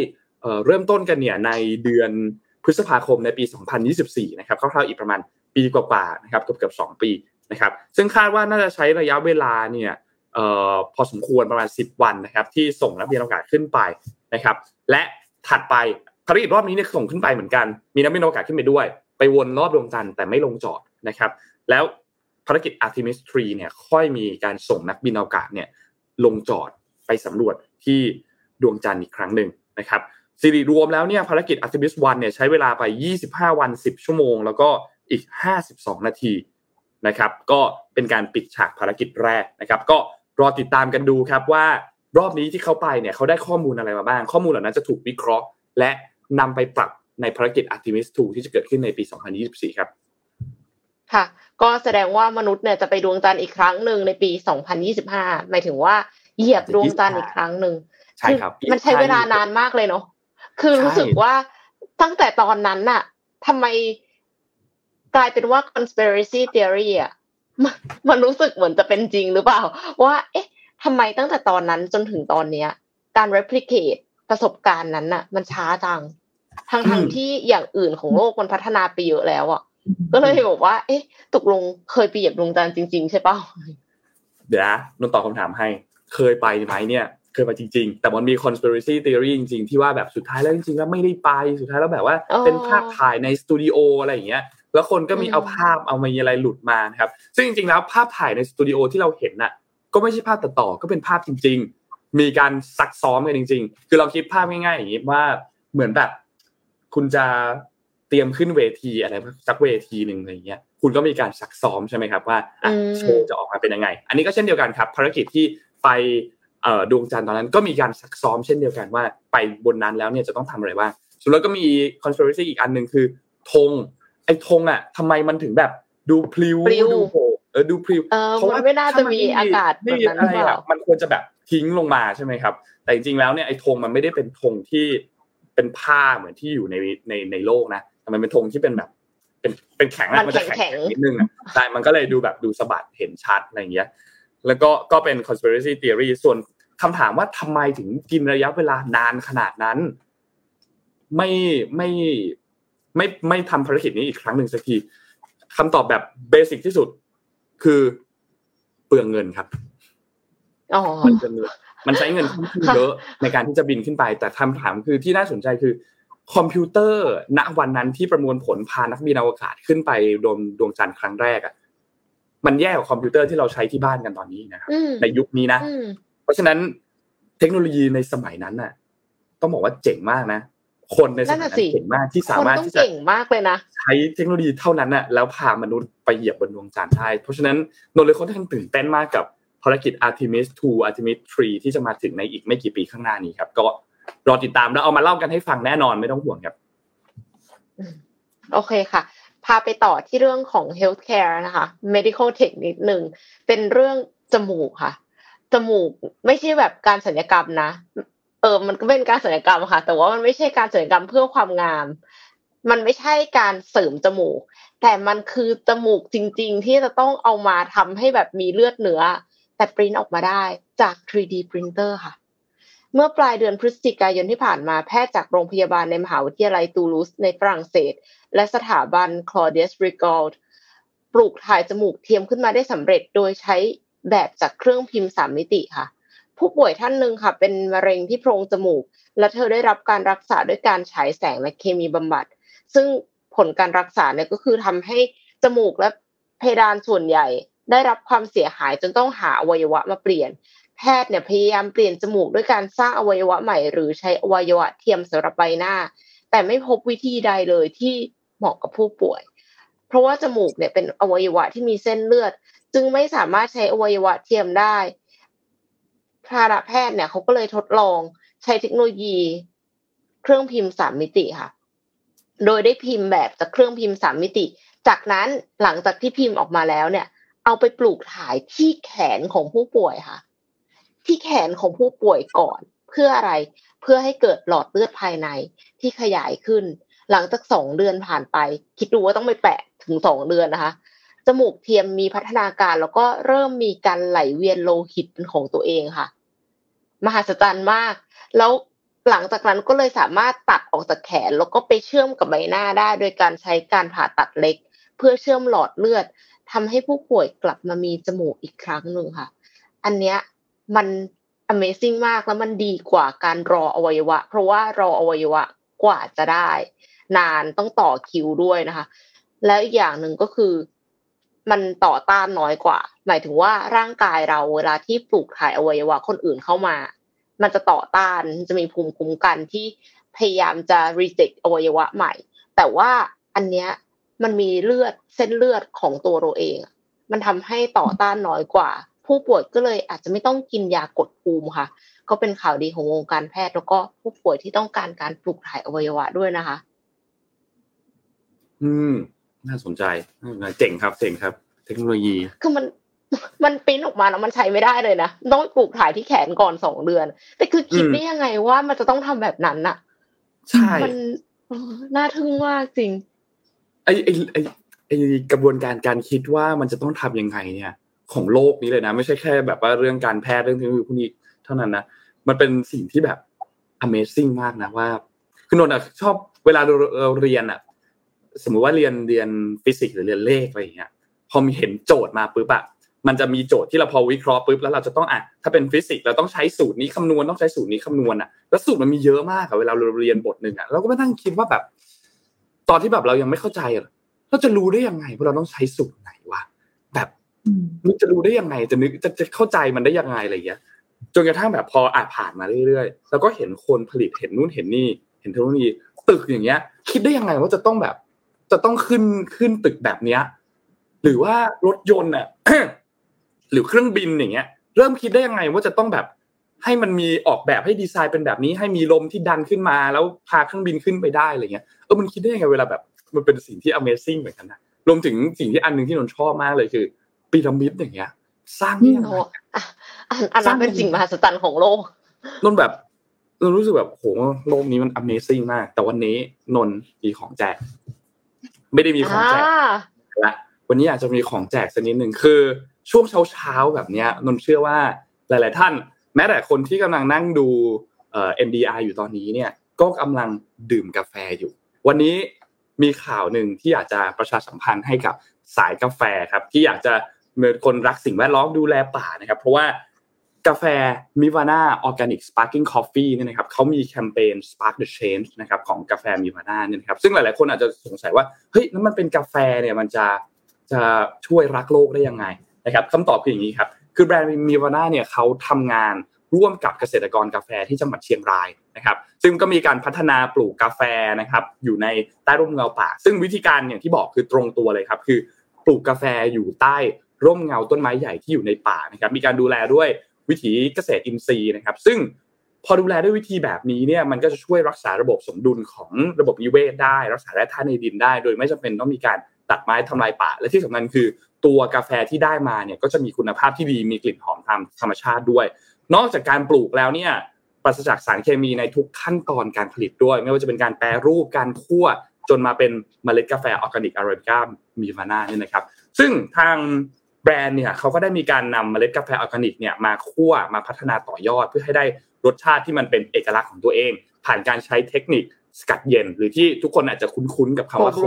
[SPEAKER 2] เอ่อเริ่มต้นกันเนี่ยในเดือนพฤษภาคมในปี 2024 นะครับคร่าวๆอีกประมาณปีกว่าๆนะครับเกือบเกือบๆสองปีนะครับ ซึ่งคาดว่าน่าจะใช้ระยะเวลาเนี่ยออพอสมควรประมาณ 10 วันนะครับ ที่ส่งนักบินอวกาศขึ้นไป นะครับ และถัดไปภารกิจรอบนี้เนี่ยส่งขึ้นไปเหมือนกัน มีนักบินอวกาศขึ้นไปด้วย ไปวนรอบดวงจันทร์แต่ไม่ลงจอดนะครับ แล้วภารกิจ Artemis 3เนี่ยค่อยมีการส่งนักบินอวกาศเนี่ยลงจอดไปสำรวจที่ดวงจันทร์อีกครั้งหนึ่งนะครับสิริรวมแล้วเนี่ยภารกิจ Artemis 1เนี่ยใช้เวลาไป 25 วัน 10 ชั่วโมง แล้วก็อีก 52 นาทีนะครับ ก็เป็นการปิดฉากภารกิจแรกนะครับ ก็รอติดตามกันดูครับว่า รอบนี้ที่เขาไปเนี่ยเขาได้ข้อมูลอะไรมาบ้าง ข้อมูลเหล่านั้นจะถูกวิเคราะห์ และนำไปปรับในภารกิจ Artemis 2 ที่จะเกิดขึ้นในปี 2024 ครับ
[SPEAKER 3] ค่ะ ก็แสดงว่ามนุษย์เนี่ยจะไปดวงจันทร์อีกครั้งหนึ่งในปี 2025 หมายถึงว่าเหยียบดวงจันทร์อีกครั้งหนึ่ง
[SPEAKER 2] ใช่ครับ
[SPEAKER 3] มันใช้เวลานานมากเลยเนาะ คือรู้สึกว่าตั้งแต่ตอนนั้นน่ะทำไมกลายเป็นว่า conspiracy theory อะมันมันรู้สึกเหมือนจะเป็นจริงหรือเปล่า ว่า เอ๊ะ ทำไมตั้งแต่ตอนนั้นจนถึงตอนเนี้ย การ replicate ประสบการณ์นั้นน่ะ มันช้าจังทั้งทั้งที่อย่างอื่นของโลกมันพัฒนาไปเยอะแล้วอะก็เลยบอกว่า เอ๊ะตกลงเคยไปเหยียบดวงจันทร์จริง ๆ ใช่เปล่า
[SPEAKER 2] เดี๋ยวนะนนตอบคำถามให้ เคยไปไหมเนี่ย เคยไปจริง ๆ แต่มันมี conspiracy theory จริง ๆ ที่ว่าแบบสุดท้ายแล้วจริง ๆ แล้วไม่ได้ไปสุดท้ายแล้วแบบว่า
[SPEAKER 3] อ๋อ
[SPEAKER 2] เป็นภาพถ่ายในสตูดิโออะไรอย่างเงี้ยแล้วคนก็มี
[SPEAKER 3] อืม
[SPEAKER 2] เอาภาพเอามีอะไรหลุดมานะครับ ซึ่งจริงๆแล้วภาพถ่ายในสตูดิโอที่เราเห็นน่ะ ก็ไม่ใช่ภาพตัดต่อก็เป็นภาพจริง ๆ มีการซักซ้อมกันจริง ๆ คือเราคิดภาพง่ายๆอย่างนี้ว่าเหมือนแบบ คุณจะเตรียมขึ้นเวทีอะไรสักเวทีหนึ่งอะไรอย่างเงี้ยคุณก็มีการซักซ้อมใช่ไหมครับว่าอะ
[SPEAKER 3] อืม
[SPEAKER 2] โชว์จะออกมาเป็นยังไง อันนี้ก็เช่นเดียวกันครับภารกิจที่ไปเอ่อดวงจันทร์ตอนนั้นก็มีการซักซ้อมเช่นเดียวกันว่าไปบนนั้นแล้วเนี่ยจะต้องทำอะไรบ้างส่วนแล้วก็มี conspiracy อีกอันหนึ่งคือธงไอ้ธงอะทำไมมันถึงแบบดูพลิ้ว
[SPEAKER 3] ปลิว
[SPEAKER 2] ดูโผล่ เออดูพลิ้ว
[SPEAKER 3] เออ
[SPEAKER 2] เพราะว่า
[SPEAKER 3] มันไม่น่าจะมี
[SPEAKER 2] ถ้น
[SPEAKER 3] อากาศ
[SPEAKER 2] ไม่มี
[SPEAKER 3] แบบนั้น
[SPEAKER 2] อะไร
[SPEAKER 3] หรือเป
[SPEAKER 2] อะ
[SPEAKER 3] ล่า
[SPEAKER 2] มันควรจะแบบทิ้งลงมาใช่ไหมครับ แต่จริงๆแล้วเนี่ยไอ้ธงมันไม่ได้เป็นธงที่เป็นผ้าเหมือนที่อยู่ในในในโลกนะแต่มันเป็นธงที่เป็นแบบ เป็นเป็นแข็งอะ
[SPEAKER 3] มัน
[SPEAKER 2] จะ
[SPEAKER 3] แข็งๆ
[SPEAKER 2] นิดนึงอะใช่มันก็เลยดูแบบดูสะบัดเห็นชัดอะไรอย่างเงี้ย แล้วก็ก็เป็น conspiracy theory ส่วนคำถามว่าทำไมถึงกินระยะเวลานานขนาดนั้น ไม่ไม่ไม่ไม่ทำภารกิจนี้อีกครั้งหนึ่งสักทีคำตอบแบบเบสิกที่สุด คือเปลืองเงินครับ
[SPEAKER 3] อ๋อ
[SPEAKER 2] มันเปลืองเงินมันใช้เงินค่อนข้างเยอะในการที่จะบินขึ้นไป แต่คำถามคือที่น่าสนใจคือ คอมพิวเตอร์ ณวันนั้นที่ประมวลผลพานักบินอวกาศขึ้นไปดวงดวงจันทร์ครั้งแรกอะมันแย่กว่าคอมพิวเตอร์ที่เราใช้ที่บ้านกันตอนนี้นะครับ
[SPEAKER 3] อืม
[SPEAKER 2] ในยุคนี้นะ
[SPEAKER 3] อืม
[SPEAKER 2] เพราะฉะนั้นเทคโนโลยีในสมัยนั้นน่ะ ต้องบอกว่าเจ๋งมากนะ คนในสมัย
[SPEAKER 3] นั่
[SPEAKER 2] นั้น
[SPEAKER 3] นน่ะสิ
[SPEAKER 2] เจ๋งมากที่
[SPEAKER 3] ค
[SPEAKER 2] สานมารถ
[SPEAKER 3] ต้อง
[SPEAKER 2] ที่จะ
[SPEAKER 3] เก่งมากเลยนะ
[SPEAKER 2] ใช้เทคโนโลยีเท่านั้นน่ะแล้วพามนุษย์ไปเหยียบบนดวงจันทร์ได้เพราะฉะนั้นนนท์เลยค่อนข้างตื่นเต้นมากกับภารกิจ Artemis 2 Artemis 3 ที่จะมาถึงในอีกไม่กี่ปีข้างหน้านี้ครับ ก็รอติดตามแล้วเอามาเล่ากันให้ฟังแน่นอนไม่ต้องห่วงครับ
[SPEAKER 3] โอเคค่ะ พาไปต่อที่เรื่องของ healthcare นะคะ medical tech นิดหนึ่งเป็นเรื่องจมูกค่ะจมูกไม่ใช่แบบการศัลยกรรมนะ เออมันก็เป็นการศัลยกรรมค่ะ แต่ว่ามันไม่ใช่การศัลยกรรมเพื่อความงาม มันไม่ใช่การเสริมจมูก แต่มันคือจมูกจริง ๆ ที่จะต้องเอามาทำให้แบบมีเลือดเนื้อ แต่ปริ้นออกมาได้จาก 3D printer ค่ะ เมื่อปลายเดือนพฤศจิกายนที่ผ่านมาแพทย์จากโรงพยาบาลในมหาวิทยาลัยตูลูสในฝรั่งเศส และสถาบัน Claudius Regaud ปลูกถ่ายจมูกเทียมขึ้นมาได้สำเร็จโดยใช้แบบจากเครื่องพิมพ์สามมิติค่ะ ผู้ป่วยท่านหนึ่งค่ะ เป็นมะเร็งที่โพรงจมูก และเธอได้รับการรักษาด้วยการฉายแสงและเคมีบำบัด ซึ่งผลการรักษาเนี่ยก็คือทำให้จมูกและเพดานส่วนใหญ่ ได้รับความเสียหายจนต้องหาอวัยวะมาเปลี่ยน แพทย์เนี่ยพยายามเปลี่ยนจมูกด้วยการสร้างอวัยวะใหม่ หรือใช้อวัยวะเทียมสำหรับใบหน้า แต่ไม่พบวิธีใดเลยที่เหมาะกับผู้ป่วย เพราะว่าจมูกเนี่ยเป็นอวัยวะที่มีเส้นเลือด จึงไม่สามารถใช้อวัยวะเทียมได้ คณะแพทย์เนี่ยเขาก็เลยทดลองใช้เทคโนโลยี เครื่องพิมพ์สามมิติค่ะ โดยได้พิมพ์แบบจากเครื่องพิมพ์สามมิติ จากนั้นหลังจากที่พิมพ์ออกมาแล้วเนี่ย เอาไปปลูกถ่ายที่แขนของผู้ป่วยค่ะ ที่แขนของผู้ป่วยก่อนเพื่ออะไรเพื่อให้เกิดหลอดเลือดภายในที่ขยายขึ้น หลังจากสองเดือนผ่านไป คิดดูว่าต้องไปแปะถึงสองเดือนนะคะจมูกเทียมมีพัฒนาการแล้วก็เริ่มมีการไหลเวียนโลหิตของตัวเองค่ะ มหัศจรรย์มาก แล้วหลังจากนั้นก็เลยสามารถตัดออกจากแขน แล้วก็ไปเชื่อมกับใบหน้าได้ โดยการใช้การผ่าตัดเล็ก เพื่อเชื่อมหลอดเลือดทำให้ผู้ป่วยกลับมามีจมูกอีกครั้งหนึ่งค่ะ อันเนี้ยมัน Amazing มากแล้วมันดีกว่าการรออวัยวะ เพราะว่ารออวัยวะกว่าจะได้ นานต้องต่อคิวด้วยนะคะ แล้วอีกอย่างหนึ่งก็คือ มันต่อต้านน้อยกว่า หมายถึงว่าร่างกายเราเวลาที่ปลูกถ่ายอวัยวะคนอื่นเข้ามา มันจะต่อต้านจะมีภูมิคุ้มกันที่พยายามจะ reject อวัยวะใหม่ แต่ว่าอันเนี้ยมันมีเลือดเส้นเลือดของตัวเราเอง มันทำให้ต่อต้านน้อยกว่า ผู้ป่วยก็เลยอาจจะไม่ต้องกินยากดภูมิค่ะ ก็เป็นข่าวดีของวงการแพทย์แล้วก็ผู้ป่วยที่ต้องการการปลูกถ่ายอวัยวะด้วยนะคะ
[SPEAKER 2] อืม น่าสนใจเจ๋งครับเจ๋งครับ เทคโนโลยี
[SPEAKER 3] คือมันมันปริ้นออกมาแล้วมันใช้ไม่ได้เลยนะต้องปลูกถ่ายที่แขนก่อนสองเดือน แต่คือคิดได้ยังไงว่ามันจะต้องทำแบบนั้นน่ะ
[SPEAKER 2] ใช่
[SPEAKER 3] มันน่าทึ่งมากจริง
[SPEAKER 2] ไอไอไอไอกระบวนการการคิดว่ามันจะต้องทำยังไงเนี่ย ของโลกนี้เลยนะ ไม่ใช่แค่แบบว่าเรื่องการแพทย์เรื่องเทคโนโลยีพวกนี้เท่านั้นนะมันเป็นสิ่งที่แบบ Amazing มากนะว่าคือนนท์อะชอบเวลาเราเรียนอะ สมมุติว่าเรียนเรียนฟิสิกส์หรือเรียนเลขอะไรอย่างเงี้ยพอมีเห็นโจทย์มาปุ๊บอะมันจะมีโจทย์ที่เราพอวิเคราะห์ปุ๊บแล้วเราจะต้องอะถ้าเป็นฟิสิกส์เราต้องใช้สูตรนี้คำนวณต้องใช้สูตรนี้คำนวณอะแล้วสูตรมันมีเยอะมากอะเวลาเราเรียนบทหนึ่งอะเราก็ไม่นั่งคิดว่าแบบ ตอนที่แบบเรายังไม่เข้าใจอะเราจะรู้ได้ยังไงว่าเราต้องใช้สูตรไหนวะแบบนึกจะรู้ได้ยังไงจะนึกจะจะเข้าใจมันได้ยังไงอะไรอย่างเงี้ยจนกระทั่งแบบพออ่านผ่านมาเรื่อยๆแล้วก็เห็นคนผลิตเห็นนู่นเห็นนี่ เห็นเทคโนโลยีตึกอย่างเงี้ย คิดได้ยังไงว่าจะต้องแบบ จะต้องขึ้นขึ้นตึกแบบเนี้ย หรือว่ารถยนต์อะหรือเครื่องบินอย่างเงี้ย เริ่มคิดได้ยังไงว่าจะต้องแบบให้มันมีออกแบบให้ดีไซน์เป็นแบบนี้ ให้มีลมที่ดันขึ้นมาแล้วพาเครื่องบินขึ้นไปได้อะไรเงี้ยเออมันคิดได้ยังไงเวลาแบบ มันเป็นสิ่งที่ Amazing เหมือนกันนะรวมถึงสิ่งที่อันหนึ่งที่นนชอบมากเลยคือพีระมิดอย่างเงี้ย สร้างได้ยังไง
[SPEAKER 3] อันนั้นเป็นสิ่งมหัศจรรย์ของโลก
[SPEAKER 2] นนแบบนนรู้สึกแบบโหโลกนี้มัน Amazing มาก แต่วันนี้นนมีของแจก ไม่ได้มีของแจกละวันนี้อาจจะมีของแจกสักนิดหนึ่งคือ ช่วงเช้าเช้าแบบเนี้ยนนเชื่อว่าหลาย ๆ ท่าน แม้แต่คนที่กำลังนั่งดูเอ่อ MDR อยู่ตอนนี้เนี่ยก็กำลังดื่มกาแฟอยู่ วันนี้มีข่าวหนึ่งที่อยากจะประชาสัมพันธ์ให้กับสายกาแฟครับที่อยากจะเมื่อคนรักสิ่งแวดล้อมดูแลป่านะครับ เพราะว่า กาแฟ MiVana Organic Sparkling Coffee เนี่ยนะครับเขามีแคมเปญ Spark the Change นะครับของกาแฟ MiVana เนี่ยครับซึ่งหลายๆคนอาจจะสงสัยว่าเฮ้ยนั่นมันเป็นกาแฟเนี่ยมันจะจะช่วยรักโลกได้ยังไงนะครับคำตอบคืออย่างนี้ครับคือแบรนด์ MiVana เนี่ยเขาทำงานร่วมกับเกษตรกรกาแฟที่จังหวัดเชียงรายนะครับ ซึ่งก็มีการพัฒนาปลูกกาแฟนะครับ อยู่ในใต้ร่มเงาป่า ซึ่งวิธีการอย่างที่บอกคือตรงตัวเลยครับคือปลูกกาแฟอยู่ใต้ร่มเงาต้นไม้ใหญ่ที่อยู่ในป่านะครับ มีการดูแลด้วย วิถีเกษตรอินทรีย์นะครับ ซึ่งพอดูแลด้วยวิธีแบบนี้เนี่ยมันก็จะช่วยรักษาระบบสมดุลของระบบนิเวศได้ รักษาแร่ธาตุในดินได้ โดยไม่จำเป็นต้องมีการตัดไม้ทำลายป่า และที่สำคัญคือตัวกาแฟที่ได้มาเนี่ยก็จะมีคุณภาพที่ดีมีกลิ่นหอมตามธรรมชาติด้วย นอกจากการปลูกแล้วเนี่ยปราศจากสารเคมีในทุกขั้นตอนการผลิตด้วย ไม่ว่าจะเป็นการแปรรูปการคั่วจนมาเป็นเมล็ดกาแฟออร์แกนิกอาราบิก้า MiVana เนี่ยนะครับ ซึ่งทาง แบรนด์เนี่ยเขาก็ได้มีการนำเมล็ดกาแฟออร์แกนิกเนี่ยมาคั่วมาพัฒนาต่อยอด เพื่อให้ได้รสชาติที่มันเป็นเอกลักษณ์ของตัวเอง ผ่านการใช้เทคนิคสกัดเย็น หรือที่ทุกคนอาจจะคุ้นๆกับคำว่าโค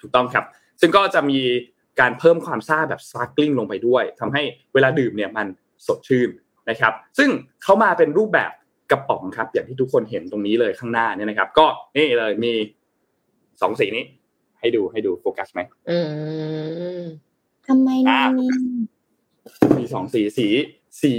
[SPEAKER 2] ถูกต้องครับ ซึ่งก็จะมีการเพิ่มความซ่าแบบ sparkling ลงไปด้วยทำให้เวลาดื่มเนี่ยมันสดชื่นนะครับ ซึ่งเขามาเป็นรูปแบบกระป๋องครับ อย่างที่ทุกคนเห็นตรงนี้เลยข้างหน้าเนี่ยนะครับ ก็นี่เลยมีสองสีนี้ ให้ดูให้ดูโฟกัสไหม
[SPEAKER 3] อืม
[SPEAKER 4] ทำไมมันมี
[SPEAKER 2] มีสองสีสี สี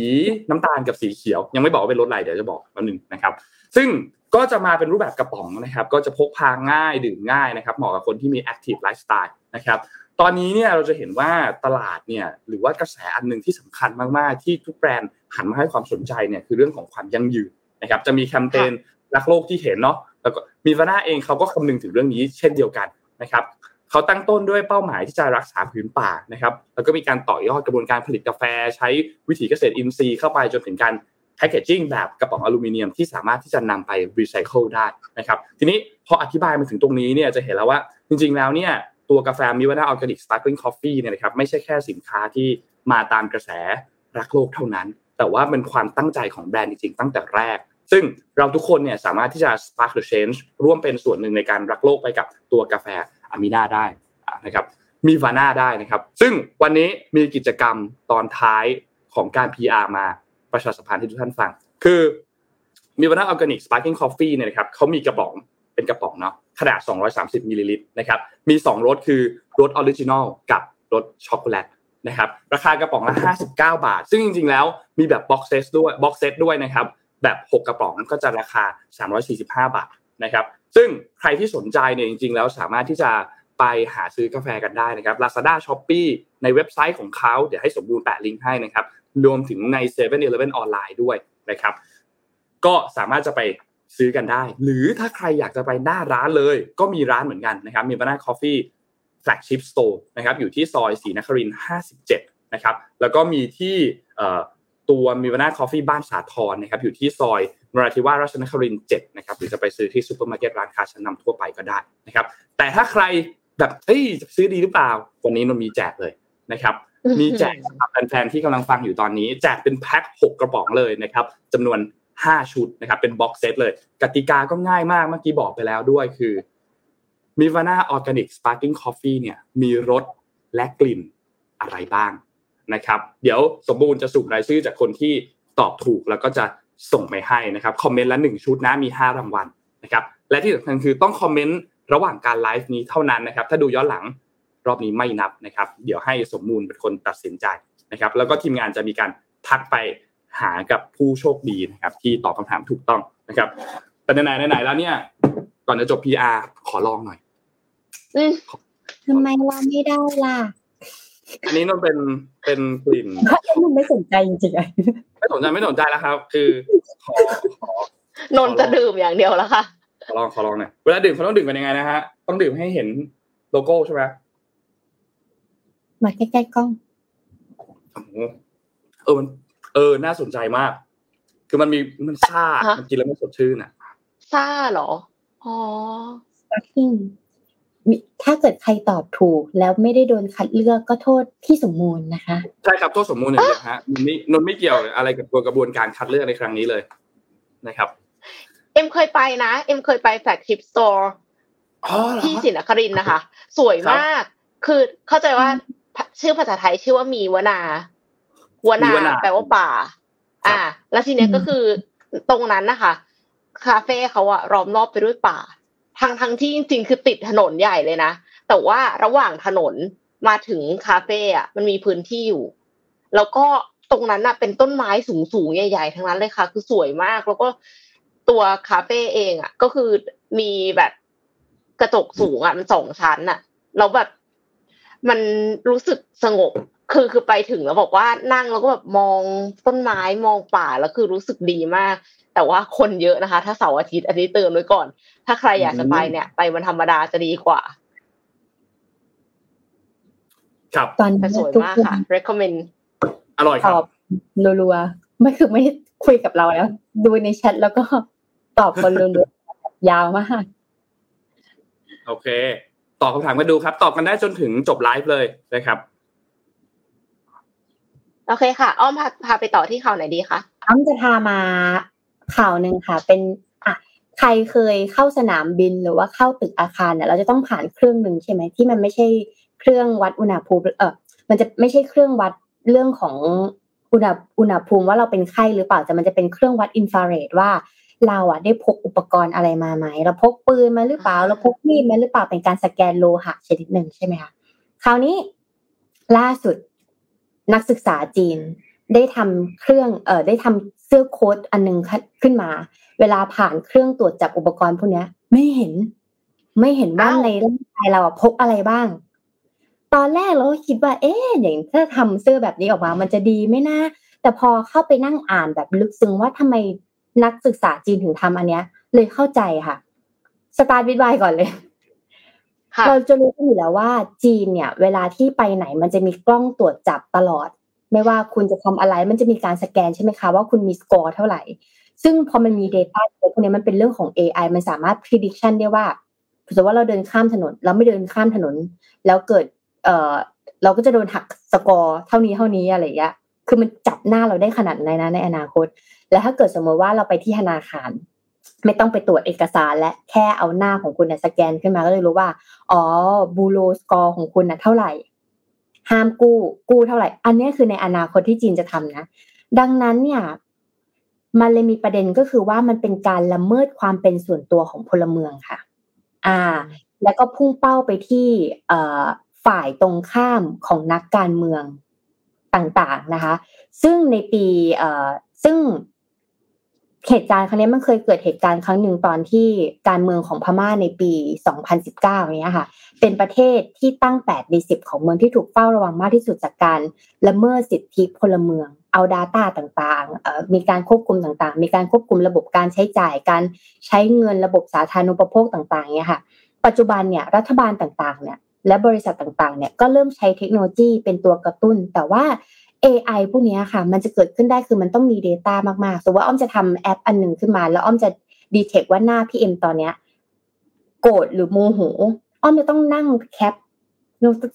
[SPEAKER 2] น้ำตาลกับสีเขียว ยังไม่บอกว่าเป็นรสอะไรเดี๋ยวจะบอกแป๊บนึงนะครับ ซึ่งก็จะมาเป็นรูปแบบกระป๋องนะครับ ก็จะพกพาง่ายดื่มง่ายนะครับ เหมาะกับคนที่มี active lifestyle นะครับตอนนี้เนี่ยเราจะเห็นว่าตลาดเนี่ยหรือว่ากระแสอันหนึ่งที่สำคัญมากๆ ที่ทุกแบรนด์หันมาให้ความสนใจเนี่ยคือเรื่องของความยั่งยืนนะครับจะมีแคมเปญรักโลกที่เห็นเนาะแล้วก็มีวาน่าเองเขาก็คำนึงถึงเรื่องนี้เช่นเดียวกันนะครับ เขาตั้งต้นด้วยเป้าหมายที่จะรักษาพื้นป่านะครับแล้วก็มีการต่อยอดกระบวนการผลิตกาแฟ ใช้วิถีเกษตรอินทรีย์เข้าไปจนถึงการแพคเกจิ้งแบบกระป๋องอลูมิเนียมที่สามารถที่จะนำไปรีไซเคิลได้นะครับทีนี้พออธิบายมาถึงตรงนี้เนี่ยจะเห็นแล้วว่าจริง ๆ แล้วเนี่ยตัวกาแฟ MiVana Organic Sparkling Coffee เนี่ยนะครับไม่ใช่แค่สินค้าที่มาตามกระแสรักโลกเท่านั้น แต่ว่าเป็นความตั้งใจของแบรนด์จริงๆตั้งแต่แรก ซึ่งเราทุกคนเนี่ยสามารถที่จะ spark the change ร่วมเป็นส่วนหนึ่งในการรักโลกไปกับตัวกาแฟ อามินาได้นะครับ MiVana ได้นะครับ ซึ่งวันนี้มีกิจกรรมตอนท้ายของการ PR มาประชาสัมพันธ์ให้ทุกท่านฟัง คือ MiVana Organic Sparkling Coffee เนี่ยนะครับเขามีกระป๋องเป็นกระป๋องเนาะขนาด 230มิลลิลิตรนะครับมี 2รสคือรส original กับรสช็อกโกแลตนะครับราคากระป๋องละ 59 บาท ซึ่งจริงๆแล้วมีแบบ box set ด้วย box set ด้วยนะครับแบบ 6 กระป๋องก็จะราคา 345 บาท นะครับ ซึ่งใครที่สนใจเนี่ยจริงๆ แล้วสามารถที่จะไปหาซื้อกาแฟกันได้นะครับ Lazada Shopee ในเว็บไซต์ของเขาเดี๋ยวให้สมบูรณ์แปะลิงก์ให้นะครับ รวมถึงใน7 e เ e ่ e ออนไลน์ด้วยนะครับ ก็สามารถจะไปซื้อกันได้ หรือถ้าใครอยากจะไปหน้าร้านเลย ก็มีร้านเหมือนกันนะครับ MiVana Coffee Flagship Store นะครับอยู่ที่ซอยศรีนครินทร์57 นะครับ แล้วก็มีที่ ตัว MiVana Coffee บ้านสาทรนะครับอยู่ที่ซอยนราธิวาสราชนครินทร์7นะครับหรือจะไปซื้อที่ซูเปอร์มาร์เก็ตร้านค้าชั้นนำทั่วไปก็ได้นะครับแต่ถ้าใครแบบเอ้ยจะซื้อดีหรือเปล่า วันนี้นนมีแจกเลยนะครับมีแจกสำหรับแฟนๆที่กำลังฟังอยู่ตอนนี้ แจกเป็นแพ็ก 6กระป๋องเลยนะครับจำนวน 5 ชุดนะครับเป็น box set เลย กติกาก็ง่ายมากเมื่อกี้บอกไปแล้วด้วยคือ MiVana Organic Sparkling Coffee เนี่ยมีรสและกลิ่นอะไรบ้าง นะครับ เดี๋ยวสมบูรณ์จะสุ่มรายชื่อจากคนที่ตอบถูกแล้วก็จะส่งไปให้นะครับคอมเมนต์ละหนึ่งชุดนะมี 5 รางวัลนะครับและที่สำคัญคือต้องคอมเมนต์ระหว่างการไลฟ์นี้เท่านั้นนะครับ ถ้าดูย้อนหลังรอบนี้ไม่นับนะครับ เดี๋ยวให้สมมูลเป็นคนตัดสินใจนะครับ แล้วก็ทีมงานจะมีการทักไปหากับผู้โชคดีนะครับที่ตอบคำถามถูกต้องนะครับแต่ไหนไหนแล้วเนี่ย ก่อนจะจบ PR ขอลองหน่อย
[SPEAKER 4] ทำไมเราไม่ได้ล่ะ
[SPEAKER 2] อันนี้นนเป็นเป็นกลิ่น
[SPEAKER 4] มันไม่สนใจจริง
[SPEAKER 2] ๆไม่สนใจไม่สนใจแล้วครับ คือขอข
[SPEAKER 3] อนนจะดื่มอย่างเดียวแล้วค่ะ
[SPEAKER 2] ขอลองขอลองหน่อยเวลาดื่มเขาต้องดื่มกันยังไงนะฮะต้องดื่มให้เห็นโลโก้ใช่ไหม
[SPEAKER 4] มาใกล้ๆกล้อง
[SPEAKER 2] เออมัน เออ น่าสนใจมาก คือมันมีมันซ่ามันกินแล้วมันสดชื่นอะ
[SPEAKER 3] ซ่าเหรออ๋อ
[SPEAKER 4] ถ้าเกิดใครตอบถูกแล้วไม่ได้โดนคัดเลือกก็โทษที่สมมูลนะคะ
[SPEAKER 2] ใช่ครับโทษสมมูลอย่างเดียวฮะนนี่นนไม่เกี่ยวอะไรกับตัวกระบวนการคัดเลือกในครั้งนี้เลยนะครับ
[SPEAKER 3] เอ็มเคยไปนะเอ็มเคยไป flagship store ที่ศรีนครินทร์นะคะ สวยมาก คือเข้าใจว่าชื่อภาษาไทยชื่อว่ามีวนา วนา แปลว่าป่า อ่า แล้วทีเนี้ยก็คือตรงนั้นนะคะ คาเฟ่เขาอะล้อมรอบไปด้วยป่า ทางทางที่จริงๆคือติดถนนใหญ่เลยนะ แต่ว่าระหว่างถนนมาถึงคาเฟ่อะมันมีพื้นที่อยู่ แล้วก็ตรงนั้นอะเป็นต้นไม้สูงๆใหญ่ๆทั้งนั้นเลยค่ะ คือสวยมาก แล้วก็ตัวคาเฟ่เองอะก็คือมีแบบกระจกสูงอะมันสองชั้นอะแล้วแบบมันรู้สึกสงบ คือคือไปถึงแล้วบอกว่านั่งแล้วก็แบบมองต้นไม้มองป่าแล้วคือรู้สึกดีมาก แต่ว่าคนเยอะนะคะ ถ้าเสาร์อาทิตย์อันนี้เตือนไว้ก่อน ถ้าใครอยากจะไปเนี่ย ไปวันธรรมดาจะดีกว่า
[SPEAKER 2] ครับ
[SPEAKER 3] ตอนสวยมากค่ะ recommend
[SPEAKER 2] อร่อยครับ
[SPEAKER 4] รัวๆไม่คือไม่คุยกับเราแล้ว ดูในแชทแล้วก็ตอบคนรัวยาวมาก
[SPEAKER 2] โอเค ตอบคำถามมาดูครับ ตอบกันได้จนถึงจบไลฟ์เลยนะครับ
[SPEAKER 3] โอเคค่ะ อ้อมพาพาไปต่อที่ข่าวไหนดีคะ
[SPEAKER 4] อ้อมจะพามา ข่าวหนึ่งค่ะ เป็นอะใครเคยเข้าสนามบินหรือว่าเข้าตึกอาคารเนี่ยเราจะต้องผ่านเครื่องหนึ่งใช่ไหมที่มันไม่ใช่เครื่องวัดอุณหภูมิเออมันจะไม่ใช่เครื่องวัดเรื่องของอุณหอุณหภูมิว่าเราเป็นไข้หรือเปล่าแต่มันจะเป็นเครื่องวัดอินฟราเรดว่าเราอะได้พกอุปกรณ์อะไรมาไหมเราพกปืนมาหรือเปล่าเราพกมีดมาหรือเปล่าเป็นการสแกนโลหะชนิดหนึ่งใช่ไหมคะคราวนี้ล่าสุดนักศึกษาจีนได้ทำเครื่องเอ่อได้ทำเสื้อโค้ดอันนึงขึ้นมา เวลาผ่านเครื่องตรวจจับอุปกรณ์พวกนี้ไม่เห็น ไม่เห็นว่าในร่างกายเราพกอะไรบ้าง ตอนแรกเราก็คิดว่า เอ๊ะอย่างถ้าทำเสื้อแบบนี้ออกมา มันจะดีไหมนะแต่พอเข้าไปนั่งอ่านแบบลึกซึ้งว่าทำไมนักศึกษาจีนถึงทำอันเนี้ย เลยเข้าใจค่ะ สตาร์ทวิดไวก่อนเลยเราจะรู้กันอยู่แล้วว่าจีนเนี่ย เวลาที่ไปไหนมันจะมีกล้องตรวจจับตลอด ไม่ว่าคุณจะทำอะไร มันจะมีการสแกนใช่ไหมคะว่าคุณมีสกอร์เท่าไหร่ ซึ่งพอมันมี Data พวกนี้มันเป็นเรื่องของ AI มันสามารถ prediction ได้ว่าสมมติว่าเราเดินข้ามถนน เราไม่เดินข้ามถนน แล้วเกิด เอ่อ เราก็จะโดนหักสกอร์เท่านี้เท่านี้อะไรอย่างเงี้ยคือมันจับหน้าเราได้ขนาดไหนนะในอนาคต แล้วถ้าเกิดสมมติว่าเราไปที่ธนาคาร ไม่ต้องไปตรวจเอกสารและแค่เอาหน้าของคุณเนี่ยสแกนขึ้นมาก็เลยรู้ว่า อ๋อบูโรสกอร์ของคุณนะเท่าไหร่ ห้ามกู้กู้เท่าไหร่ อันนี้คือในอนาคตที่จีนจะทำนะ ดังนั้นเนี่ย มันเลยมีประเด็นก็คือว่ามันเป็นการละเมิดความเป็นส่วนตัวของพลเมืองค่ะ อ่า แล้วก็พุ่งเป้าไปที่เอ่อฝ่ายตรงข้ามของนักการเมืองต่างๆนะคะ ซึ่งในปีเอ่อซึ่ง เหตุการณ์ครั้งนี้มันเคยเกิดเหตุการณ์ครั้งหนึ่งตอนที่การเมืองของพม่าในปี 2019เนี้ยค่ะ เป็นประเทศที่ตั้ง 8 ใน 10 ของเมืองที่ถูกเฝ้าระวังมากที่สุดจากการละเมิดสิทธิพลเมือง เอา Data ต่างๆ มีการควบคุมต่างๆ มีการควบคุมระบบการใช้จ่าย การใช้เงินระบบสาธารณูปโภคต่างๆเนี่ยค่ะ ปัจจุบันเนี่ยรัฐบาลต่างๆเนี่ยและบริษัทต่างๆเนี่ยก็เริ่มใช้เทคโนโลยีเป็นตัวกระตุ้น แต่ว่า AI พวกนี้ค่ะ มันจะเกิดขึ้นได้คือมันต้องมี Data มากๆสมมติว่าอ้อมจะทำแอปอันหนึ่งขึ้นมา แล้วอ้อมจะ detect ว่าหน้าพี่เอ็มตอนเนี้ย โกรธหรือโมโหอ้อมจะต้องนั่งแคป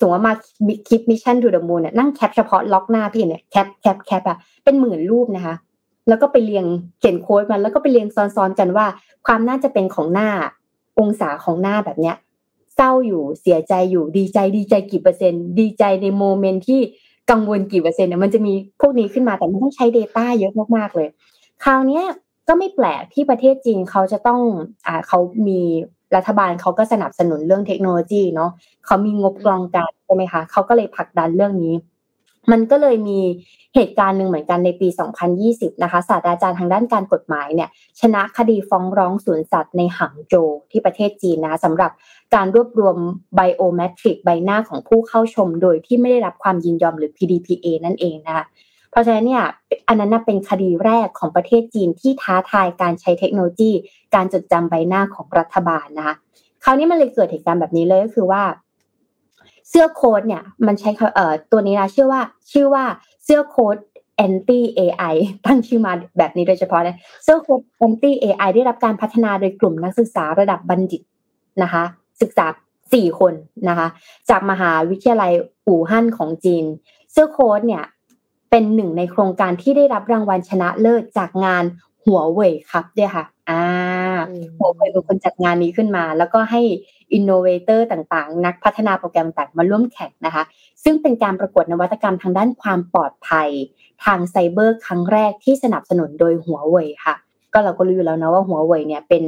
[SPEAKER 4] สมมติว่ามาคลิป Mission To The Moon เนี่ยนั่งแคปเฉพาะล็อกหน้าพี่เนี่ยแคปแคปแคปอะเป็นหมื่นรูปนะคะ แล้วก็ไปเรียงเขียนโค้ดมันแล้วก็ไปเรียงซ้อนๆกันว่า ความน่าจะเป็นของหน้าองศาของหน้าแบบเนี้ยเศร้าอยู่เสียใจอยู่ดีใจดีใจกี่เปอร์เซ็นต์ ดีใจใน moment ที่ กังวลกี่เปอร์เซ็นต์เนี่ยมันจะมีพวกนี้ขึ้นมาแต่มันต้องใช้ Data เยอะมากๆเลย คราวนี้ก็ไม่แปลกที่ประเทศจีนเขาจะต้องอ่าเขามีรัฐบาลเขาก็สนับสนุนเรื่องเทคโนโลยีเนาะเขามีงบกรองการใช่ไหมคะเขาก็เลยผลักดันเรื่องนี้ มันก็เลยมีเหตุการณ์หนึ่งเหมือนกันในปี 2020 นะคะศาสตราจารย์ทางด้านการกฎหมายเนี่ยชนะคดีฟ้องร้องสวนสัตว์ในหังโจวที่ประเทศจีนนะสำหรับการรวบรวมไบโอเมตริกใบหน้าของผู้เข้าชม โดยที่ไม่ได้รับความยินยอมหรือ PDPA นั่นเองนะคะเพราะฉะนั้นเนี่ยอันนั้นเป็นคดีแรกของประเทศจีนที่ท้าทายการใช้เทคโนโลยี การจดจำใบหน้าของรัฐบาลนะคะคราวนี้มันเลยเกิดเหตุการณ์แบบนี้เลยก็คือว่า เสื้อโค้ดเนี่ยมันใช้เอ่อตัวนี้นะชื่อว่าชื่อว่าเสื้อโค้ด anti AI ตั้งชื่อมาแบบนี้โดยเฉพาะนะเสื้อโค้ด anti AI ได้รับการพัฒนาโดยกลุ่มนักศึกษาระดับบัณฑิตนะคะ ศึกษาสี่คนนะคะ จากมหาวิทยาลัยอู่ฮั่นของจีน เสื้อโค้ดเนี่ยเป็นหนึ่งในโครงการที่ได้รับรางวัลชนะเลิศจากงานหัวเว่ยครับด้วยค่ะ อ่า หัวเว่ยเป็นคนจัดงานนี้ขึ้นมา แล้วก็ให้อินโนเวเตอร์ต่างๆ นักพัฒนาโปรแกรมต่างมาร่วมแข่งนะคะ ซึ่งเป็นการประกวดนวัตกรรมทางด้านความปลอดภัย ทางไซเบอร์ครั้งแรกที่สนับสนุนโดยหัวเว่ยค่ะ ก็เราก็รู้อยู่แล้วนะว่าหัวเว่ยเนี่ยเป็น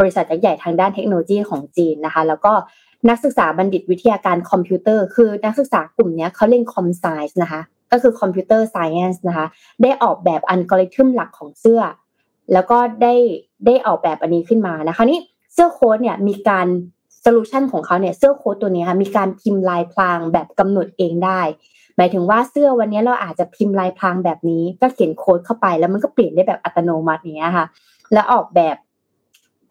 [SPEAKER 4] บริษัทยักษ์ใหญ่ทางด้านเทคโนโลยีของจีนนะคะ แล้วก็นักศึกษาบัณฑิตวิทยาการคอมพิวเตอร์ คือนักศึกษากลุ่มนี้เขาเรียน com sci นะคะ ก็คือ computer science นะคะ ได้ออกแบบอัลกอริทึมหลักของเสื้อ แล้วก็ได้ได้ออกแบบอันนี้ขึ้นมานะคะนี่เสื้อโค้ตเนี่ยมีการ solution ของเขาเนี่ยเสื้อโค้ตตัวนี้ค่ะมีการพิมพ์ลายพรางแบบกำหนดเองได้ หมายถึงว่าเสื้อวันนี้เราอาจจะพิมพ์ลายพรางแบบนี้ ก็เขียนโค้ดเข้าไปแล้วมันก็เปลี่ยนได้แบบอัตโนมัติเนี้ยค่ะ แล้วออกแบบ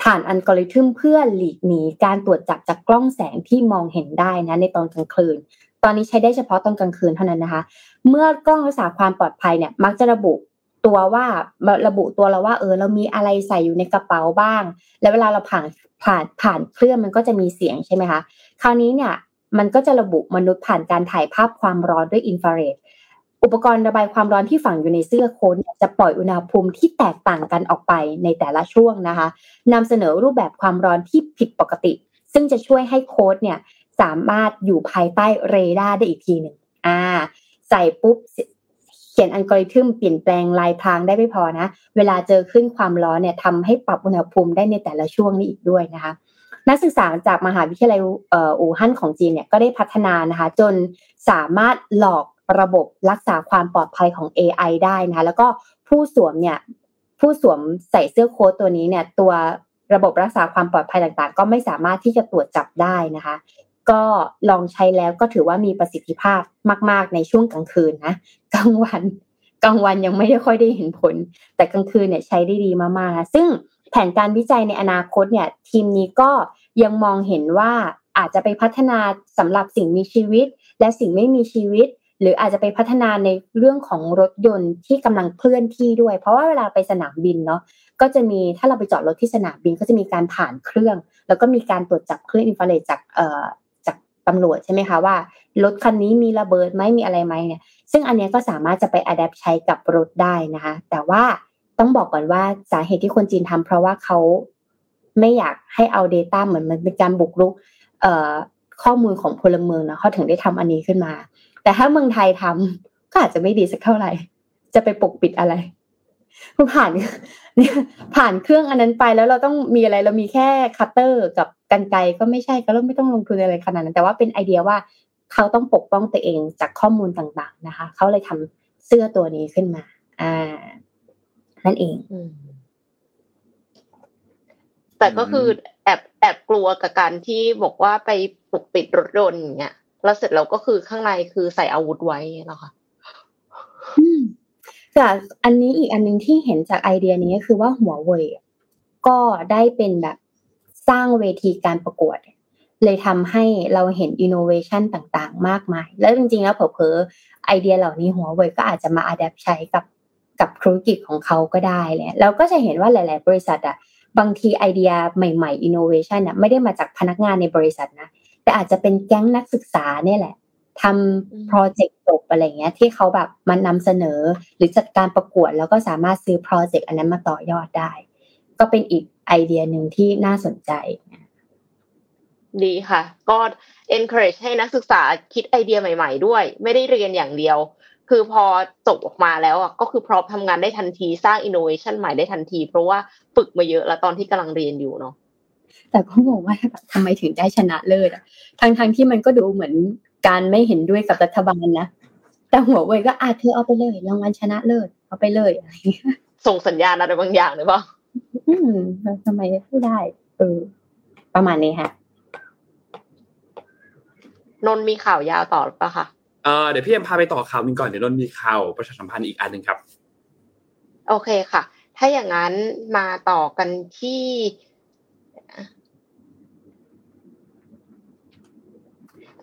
[SPEAKER 4] ผ่านอัลกอริทึมเพื่อหลีกหนีการตรวจจับจากกล้องแสงที่มองเห็นได้นะในตอนกลางคืน ตอนนี้ใช้ได้เฉพาะตอนกลางคืนเท่านั้นนะคะ เมื่อกล้องรักษาความปลอดภัยเนี่ยมักจะระบุ ตัวว่าระบุตัวเราว่า เออ เรามีอะไรใส่อยู่ในกระเป๋าบ้าง แล้วเวลาเราผ่านผ่านผ่านเครื่องมันก็จะมีเสียงใช่ไหมคะคราวนี้เนี่ยมันก็จะระบุมนุษย์ผ่านการถ่ายภาพความร้อนด้วยอินฟราเรดอุปกรณ์ระบายความร้อนที่ฝังอยู่ในเสื้อโค้ดจะปล่อยอุณหภูมิที่แตกต่างกันออกไปในแต่ละช่วงนะคะนำเสนอรูปแบบความร้อนที่ผิดปกติ ซึ่งจะช่วยให้โค้ดเนี่ยสามารถอยู่ภายใต้เรดาร์ได้อีกทีหนึ่งอ่า ใส่ปุ๊บ ขียนอัลกอริทึมเปลี่ยนแปลงลายพรางได้ไม่พอนะ เวลาเจอขึ้นความร้อนเนี่ยทำให้ปรับอุณหภูมิได้ในแต่ละช่วงนี้อีกด้วยนะคะ นักศึกษาจากมหาวิทยาลัยอู่ฮั่นของจีนเนี่ยก็ได้พัฒนานะคะ จนสามารถหลอกระบบรักษาความปลอดภัยของ AI ได้นะคะแล้วก็ผู้สวมเนี่ยผู้สวมใส่เสื้อโค้ทตัวนี้เนี่ยตัวระบบรักษาความปลอดภัยต่างๆ ก็ไม่สามารถที่จะตรวจจับได้นะคะ ก็ลองใช้แล้วก็ถือว่ามีประสิทธิภาพมาก ๆ ในช่วงกลางคืนนะกลางวันกลางวันยังไม่ได้ค่อยได้เห็นผล แต่กลางคืนเนี่ยใช้ได้ดีมากๆซึ่งแผนการวิจัยในอนาคตเนี่ย ทีมนี้ก็ยังมองเห็นว่าอาจจะไปพัฒนาสำหรับสิ่งมีชีวิต และสิ่งไม่มีชีวิต หรืออาจจะไปพัฒนาในเรื่องของรถยนต์ที่กำลังเคลื่อนที่ด้วย เพราะว่าเวลาไปสนามบินเนาะก็จะมีถ้าเราไปจอดรถที่สนามบินก็จะมีการผ่านเครื่อง แล้วก็มีการตรวจจับครื่องอินฟราเรดจากเอ่อจาก ตำรวจใช่ไหมคะว่ารถคันนี้มีระเบิดไหมมีอะไรไหมเนี่ย ซึ่งอันนี้ก็สามารถจะไปอัดแอปใช้กับรถได้นะคะ แต่ว่าต้องบอกก่อนว่าสาเหตุที่คนจีนทำเพราะว่าเขาไม่อยากให้เอา Data เหมือนมันเป็นการบุกรุกเอ่อข้อมูลของพลเมืองนะเขาถึงได้ทำอันนี้ขึ้นมา แต่ถ้าเมืองไทยทำก็อาจจะไม่ดีสักเท่าไหร่ จะไปปกปิดอะไรผ่านผ่านเครื่องอันนั้นไปแล้วเราต้องมีอะไรเรามีแค่คัตเตอร์กับ กรรไกรก็ไม่ใช่ก็เราไม่ต้องลงทุนอะไรขนาดนั้น แต่ว่าเป็นไอเดียว่าเขาต้องปกป้องตัวเองจากข้อมูลต่างๆนะคะ เขาเลยทำเสื้อตัวนี้ขึ้นมา อ่า นั่นเอง
[SPEAKER 3] แต่ก็คือแอบแอบกลัวกับการที่บอกว่าไปปกปิดรถยนต์อย่างเงี้ยแล้วเสร็จเราก็คือข้างในคือใส่อาวุธไว้แล้วค่ะ
[SPEAKER 4] จากอันนี้อีกอันนึงที่เห็นจากไอเดียนี้ก็คือว่าหัวเว่ยก็ได้เป็นแบบ สร้างเวทีการประกวด เลยทำให้เราเห็นอินโนเวชันต่างๆ มากมาย แล้วจริงๆ แล้วเผลอๆไอเดียเหล่านี้หัวเว่ยก็อาจจะมา adapt ใช้กับกับธุรกิจของเขาก็ได้เลยเราก็จะเห็นว่าหลาย ๆ บริษัทอะบางทีไอเดียใหม่ๆอินโนเวชันอะไม่ได้มาจากพนักงานในบริษัทนะ แต่อาจจะเป็นแก๊งนักศึกษาเนี่ยแหละทำโปรเจกต์จบอะไรเงี้ยที่เขาแบบมันนำเสนอหรือจัดการประกวด แล้วก็สามารถซื้อโปรเจกต์อันนั้นมาต่อยอดได้ ก็เป็นอีก ไอเดียหนึ่งที่น่าสนใจ
[SPEAKER 3] ดีค่ะ ก็ encourage ให้นักศึกษาคิดไอเดียใหม่ ๆ ด้วย ไม่ได้เรียนอย่างเดียว คือพอจบออกมาแล้วอะก็คือพร้อมทำงานได้ทันทีสร้าง innovation ใหม่ได้ทันที เพราะว่าฝึกมาเยอะแล้วตอนที่กำลังเรียนอยู่เนาะ
[SPEAKER 4] แต่ก็งงว่าทำไมถึงได้ชนะเลิศอะทั้งๆที่มันก็ดูเหมือนการไม่เห็นด้วยกับรัฐบาลนะแต่หัวเว่ยก็อาจเธอเอาไปเลยรางวัลชนะเลิศเอาไปเลยอะไร
[SPEAKER 3] ส่งสัญญาณอะไรบางอย่างหรือเปล่า
[SPEAKER 4] อืมทำไมไม่ได้ เออ ประมาณนี้ฮะ
[SPEAKER 3] นนมีข่าวยาวต่อหรือเปล่าคะ
[SPEAKER 2] เออเดี๋ยวพี่เอ็มพาไปต่อข่าวนึงก่อนเดี๋ยวนนมีข่าวประชาสัมพันธ์อีกอันหนึ่งครับ
[SPEAKER 3] โอเคค่ะ ถ้าอย่างนั้นมาต่อกันที่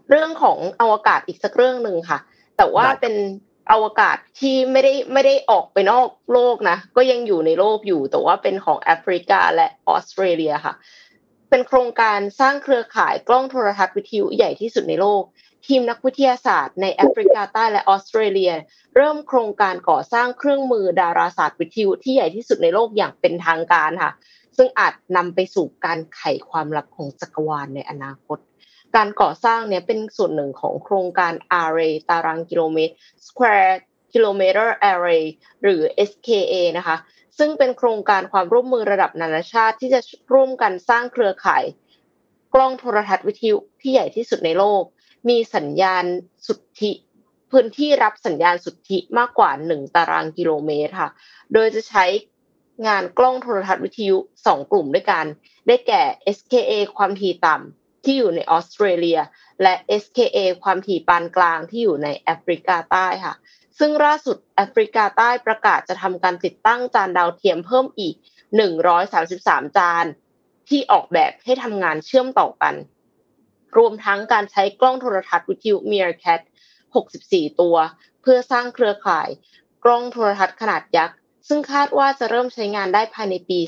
[SPEAKER 3] เรื่องของอวกาศอีกสักเรื่องหนึ่งค่ะ แต่ว่าเป็น อวกาศที่ไม่ได้ไม่ได้ออกไปนอกโลกนะ ก็ยังอยู่ในโลกอยู่แต่ว่าเป็นของแอฟริกาและออสเตรเลียค่ะ เป็นโครงการสร้างเครือข่ายกล้องโทรทัศน์วิทยุใหญ่ที่สุดในโลก ทีมนักวิทยาศาสตร์ในแอฟริกาใต้และออสเตรเลีย เริ่มโครงการก่อสร้างเครื่องมือดาราศาสตร์วิทยุที่ใหญ่ที่สุดในโลกอย่างเป็นทางการค่ะ ซึ่งอาจนำไปสู่การไขความลับของจักรวาลในอนาคต การก่อสร้างเนี่ยเป็นส่วนหนึ่งของโครงการ Array ตารางกิโลเมตร Square Kilometer Array หรือ SKA นะคะ ซึ่งเป็นโครงการความร่วมมือระดับนานาชาติที่จะร่วมกันสร้างเครือข่าย กล้องโทรทัศน์วิทยุที่ใหญ่ที่สุดในโลก มีสัญญาณสุทธิ พื้นที่รับสัญญาณสุทธิมากกว่า 1 ตารางกิโลเมตรค่ะ โดยจะใช้งานกล้องโทรทัศน์วิทยุ 2 กลุ่มด้วยกัน ได้แก่ SKA ความถี่ต่ำ ที่อยู่ในออสเตรเลีย และ SKA ความถี่ปานกลางที่อยู่ในแอฟริกาใต้ค่ะ ซึ่งล่าสุดแอฟริกาใต้ประกาศจะทำการติดตั้งจานดาวเทียมเพิ่มอีก 133 จาน ที่ออกแบบให้ทำงานเชื่อมต่อกัน รวมทั้งการใช้กล้องโทรทัศน์วิทยุ Meerkat 64 ตัว เพื่อสร้างเครือข่ายกล้องโทรทัศน์ขนาดยักษ์ ซึ่งคาดว่าจะเริ่มใช้งานได้ภายในปี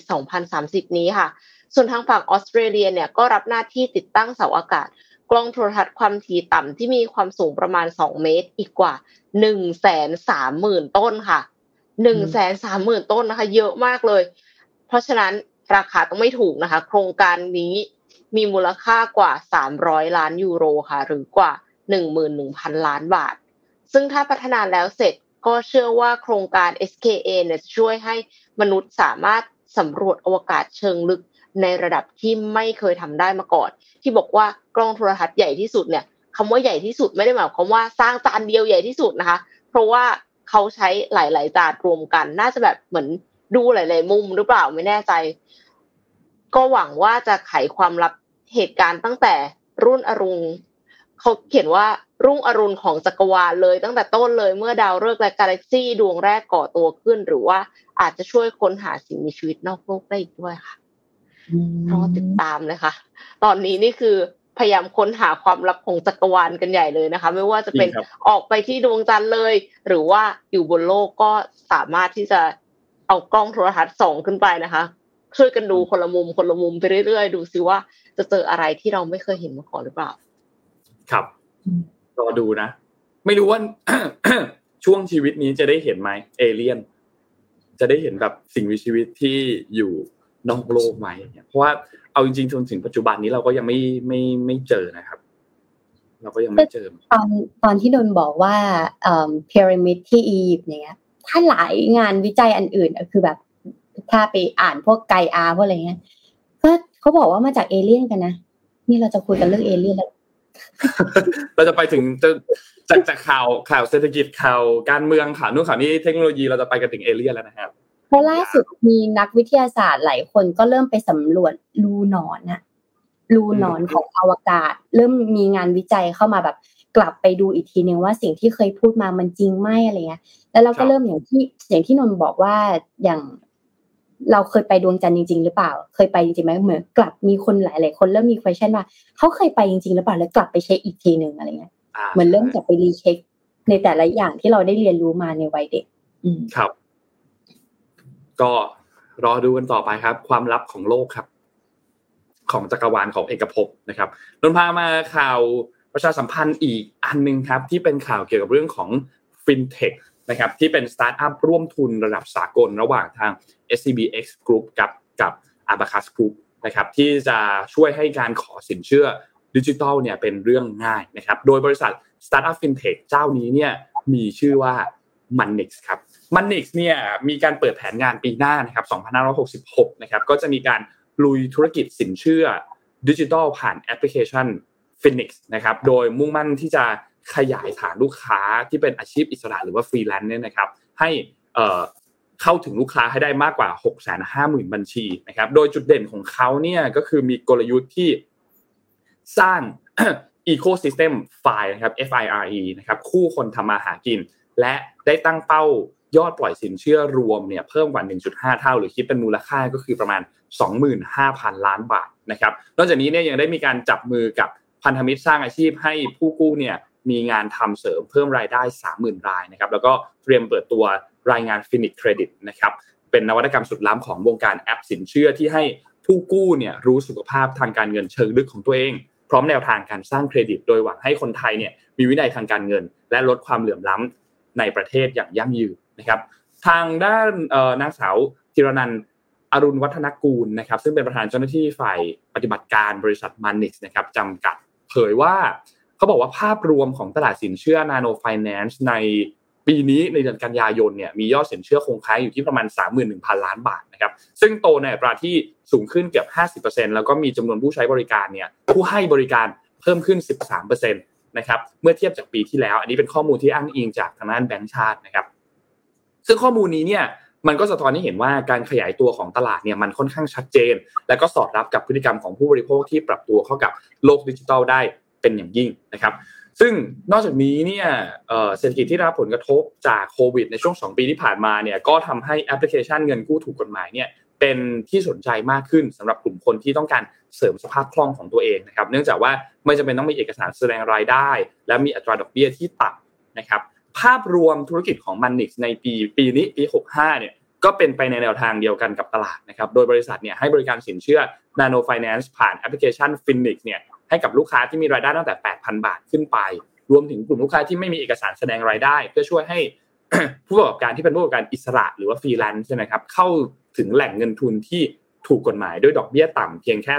[SPEAKER 3] 2030 นี้ค่ะ ส่วนทางฝั่งออสเตรเลียเนี่ยก็รับหน้าที่ติดตั้งเสาอากาศ กล้องโทรทัศน์ความถี่ต่ำที่มีความสูงประมาณ 2 เมตรอีกกว่า1นึ่งแสนสามหมื่นต้นค่ะ1นึ่งแสนสามหมื่นต้นนะคะ เยอะมากเลย เพราะฉะนั้นราคาต้องไม่ถูกนะคะ โครงการนี้มีมูลค่ากว่า 300 ล้านยูโรค่ะ หรือกว่า 11,000 ล้านบาท ซึ่งถ้าพัฒนาแล้วเสร็จก็เชื่อว่าโครงการ SKA เนี่ยช่วยให้มนุษย์สามารถสำรวจอวกาศเชิงลึก ในระดับที่ไม่เคยทำได้มาก่อน ที่บอกว่ากล้องโทรทัศน์ใหญ่ที่สุดเนี่ยขำว่าใหญ่ที่สุดไม่ได้หมายความว่าสร้างจานเดียวใหญ่ที่สุดนะคะ เพราะว่าเขาใช้หลาย ๆ จานรวมกัน น่าจะแบบเหมือนดูหลาย ๆ มุมหรือเปล่าไม่แน่ใจ ก็หวังว่าจะไขความลับเหตุการณ์ตั้งแต่รุ่นอรุณเขาเขียนว่ารุ่งอรุณของจักรวาลเลยตั้งแต่ต้นเลยเมื่อดาวฤกษ์และกาแล็กซี่ดวงแรกก่อตัวขึ้น หรือว่าอาจจะช่วยค้นหาสิ่งมีชีวิตนอกโลกได้อีกด้วยค่ะ รอติดตามเลยค่ะตอนนี้นี่คือพยายามค้นหาความลับของจักรวาลกันใหญ่เลยนะคะ ไม่ว่าจะเป็นออกไปที่ดวงจันทร์เลย หรือว่าอยู่บนโลกก็สามารถที่จะเอากล้องโทรทัศน์ส่องขึ้นไปนะคะ ช่วยกันดูคนละมุมคนละมุมไปเรื่อยๆ ดูซิว่าจะเจออะไรที่เราไม่เคยเห็นมาก่อนหรือเปล่า
[SPEAKER 2] ครับรอดูนะ ไม่รู้ว่าช่วงชีวิตนี้จะได้เห็นไหมเอเลี่ยน จะได้เห็นแบบสิ่งมีชีวิตที่อยู่ นอกโลกไหมเพราะว่าเอาจริงๆจนถึงปัจจุบันนี้เราก็ยังไม่ไม่ไม่เจอนะครับ เราก็ยังไม่เจอ
[SPEAKER 4] ตอนตอนที่โดนบอกว่าเอ่อพีระมิดที่อียิปต์เนี้ย ถ้าหลายงานวิจัยอันอื่นคือแบบถ้าไปอ่านพวกไกอาพวกอะไรเงี้ยก็เขาบอกว่ามาจากเอเลี่ยนกันนะนี่เราจะคุยกันเรื่องเอเลี่ยนแล้ว
[SPEAKER 2] เราจะไปถึงจะจากจากข่าวข่าวเศรษฐกิจข่าวการเมืองข่าวนู่นข่าวนี้เทคโนโลยีเราจะไปกันถึงเอเลี่ยนแล้วนะครับ
[SPEAKER 4] เพราะล่าสุดมีนักวิทยาศาสตร์หลายคนก็เริ่มไปสำรวจรูหนอนนะรูหนอนของอวกาศ เริ่มมีงานวิจัยเข้ามาแบบกลับไปดูอีกทีหนึ่งว่าสิ่งที่เคยพูดมามันจริงไหมอะไรเงี้ย แล้วเราก็เริ่มอย่างที่อย่างที่นนบอกว่าอย่างเราเคยไปดวงจันทร์จริง ๆ หรือเปล่า เคยไปจริงๆไหมเหมือนกลับมีคนหลาย ๆ คนเริ่มมี question ว่าเขาเคยไปจริง ๆ หรือเปล่าแล้วกลับไปเช็คอีกทีหนึ่งอะไรเงี้ยเหมือนเริ่มกลับไปรีเช็คในแต่ละอย่างที่เราได้เรียนรู้มาในวัยเด็ก
[SPEAKER 2] ครับ ก็รอดูกันต่อไปครับ ความลับของโลกครับ ของจักรวาลของเอกภพนะครับนนพามาข่าวประชาสัมพันธ์อีกอันหนึ่งครับ ที่เป็นข่าวเกี่ยวกับเรื่องของฟินเทคนะครับที่เป็นสตาร์ทอัพร่วมทุนระดับสากลระหว่างทาง SCBX Group กับกับ Abacus Group นะครับที่จะช่วยให้การขอสินเชื่อดิจิทัลเนี่ยเป็นเรื่องง่ายนะครับโดยบริษัทสตาร์ทอัพฟินเทคเจ้านี้เนี่ยมีชื่อว่า Manix ครับ Manix เนี่ยมีการเปิดแผนงานปีหน้านะครับ 2566 นะครับ ก็จะมีการลุยธุรกิจสินเชื่อดิจิทัลผ่านแอปพลิเคชัน FINNIX นะครับ โดยมุ่งมั่นที่จะขยายฐานลูกค้าที่เป็นอาชีพอิสระหรือว่าฟรีแลนซ์เนี่ยนะครับ ให้เข้าถึงลูกค้าให้ได้มากกว่า 6 5 0 0 0 0 บัญชีนะครับ โดยจุดเด่นของเขาเนี่ยก็คือมีกลยุทธ์ที่สร้าง Ecosystem FIRE นะครับ FIRE นะครับ คู่คนทำมาหากิน และได้ตั้งเป้า ยอดปล่อยสินเชื่อรวมเนี่ยเพิ่มกว่า 1.5 เท่า หรือคิดเป็นมูลค่าก็คือประมาณ 25,000 ล้านบาทนะครับนอกจากนี้เนี่ยยังได้มีการจับมือกับพันธมิตรสร้างอาชีพให้ผู้กู้เนี่ยมีงานทำเสริมเพิ่มรายได้ 30,000 รายนะครับแล้วก็เตรียมเปิดตัวรายงาน FINNIX Credit นะครับเป็นนวัตกรรมสุดล้ำของวงการแอปสินเชื่อที่ให้ผู้กู้เนี่ยรู้สุขภาพทางการเงินเชิงลึกของตัวเอง พร้อมแนวทางการสร้างเครดิต โดยหวังให้คนไทยเนี่ยมีวินัยทางการเงิน และลดความเหลื่อมล้ำในประเทศอย่างยั่งยืน นะครับทางด้านนางสาวจิรนันอรุณวัฒนกูลนะครับซึ่งเป็นประธานเจ้าหน้าที่ฝ่ายปฏิบัติการบริษัทมันนิกนะครับจำกัดเผยว่าเขาบอกว่าภาพรวมของตลาดสินเชื่อนาโนไฟแนนซ์ในปีนี้ในเดือนกันยายนเนี่ยมียอดสินเชื่อคงค้างอยู่ที่ประมาณ 31,000 ล้านบาทนะครับซึ่งโตในอัตราที่สูงขึ้นเกือบ 50%แล้วก็มีจำนวนผู้ใช้บริการเนี่ยผู้ให้บริการเพิ่มขึ้น 13%นะครับเมื่อเทียบจากปีที่แล้ว อันนี้เป็นข้อมูลที่อ้างอิงจากทางด้านแบงก์ชาตินะครับ ซึ่งข้อมูลนี้เนี่ยมันก็สะท้อนให้เห็นว่าการขยายตัวของตลาดเนี่ยมันค่อนข้างชัดเจน และก็สอดรับกับพฤติกรรมของผู้บริโภคที่ปรับตัวเข้ากับโลกดิจิทัลได้เป็นอย่างยิ่งนะครับ ซึ่งนอกจากนี้เนี่ยเศรษฐกิจที่รับผลกระทบจากโควิดในช่วง 2 ปีที่ผ่านมาเนี่ยก็ทำให้แอปพลิเคชันเงินกู้ถูกกฎหมายเนี่ยเป็นที่สนใจมากขึ้นสำหรับกลุ่มคนที่ต้องการเสริมสภาพคล่องของตัวเองนะครับ เนื่องจากว่าไม่จำเป็นต้องมีเอกสารแสดงรายได้ และมีอัตราดอกเบี้ยที่ต่ำนะครับ ภาพรวมธุรกิจของมันนิกในปีปีนี้ปี 65 เนี่ยก็เป็นไปในแนวทางเดียวกันกับตลาดนะครับ โดยบริษัทเนี่ยให้บริการสินเชื่อ Nano Finance ผ่านแอปพลิเคชัน Finix เนี่ยให้กับลูกค้าที่มีรายได้ตั้งแต่ 8,000 บาทขึ้นไป รวมถึงกลุ่มลูกค้าที่ไม่มีเอกสารแสดงรายได้ เพื่อช่วยให้ผู้ประกอบการที่เป็นผู้ประกอบการอิสระหรือว่าฟรีแลนซ์ใช่ไหมครับเข้าถึงแหล่งเงินทุนที่ถูกกฎหมายด้วยดอกเบี้ยต่ำเพียงแค่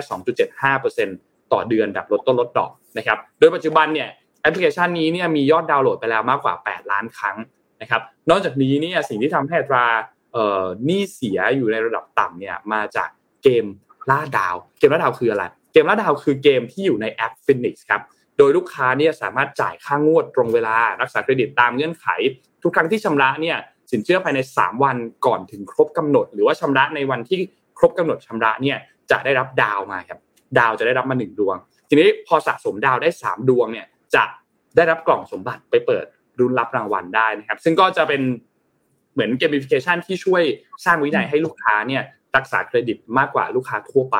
[SPEAKER 2] 2.75%ต่อเดือนแบบลดต้นลดดอกนะครับ โดยปัจจุบันเนี่ย แอปพลิเคชันนี้เนี่ยมียอดดาวน์โหลดไปแล้วมากกว่า 8 ล้านครั้งนะครับ นอกจากนี้เนี่ยสิ่งที่ทำให้อัตราหนี้เสียอยู่ในระดับต่ำเนี่ยมาจากเกมล่าดาว เกมล่าดาวคืออะไร เกมล่าดาวคือเกมที่อยู่ในแอป FINNIX ครับโดยลูกค้าเนี่ยสามารถจ่ายค่างวดตรงเวลา รักษาเครดิตตามเงื่อนไข ทุกครั้งที่ชำระเนี่ยสินเชื่อภายใน 3 วันก่อนถึงครบกำหนด หรือว่าชำระในวันที่ครบกำหนดชำระเนี่ยจะได้รับดาวมาครับดาวจะได้รับมาหนึ่งดวง ทีนี้พอสะสมดาวได้ 3 ดวงเนี่ย จะได้รับกล่องสมบัติไปเปิดรุนรับรางวัลได้นะครับ ซึ่งก็จะเป็นเหมือนเกมฟิเคชันที่ช่วยสร้างวินัยให้ลูกค้าเนี่ยรักษาเครดิตมากกว่าลูกค้าทั่วไป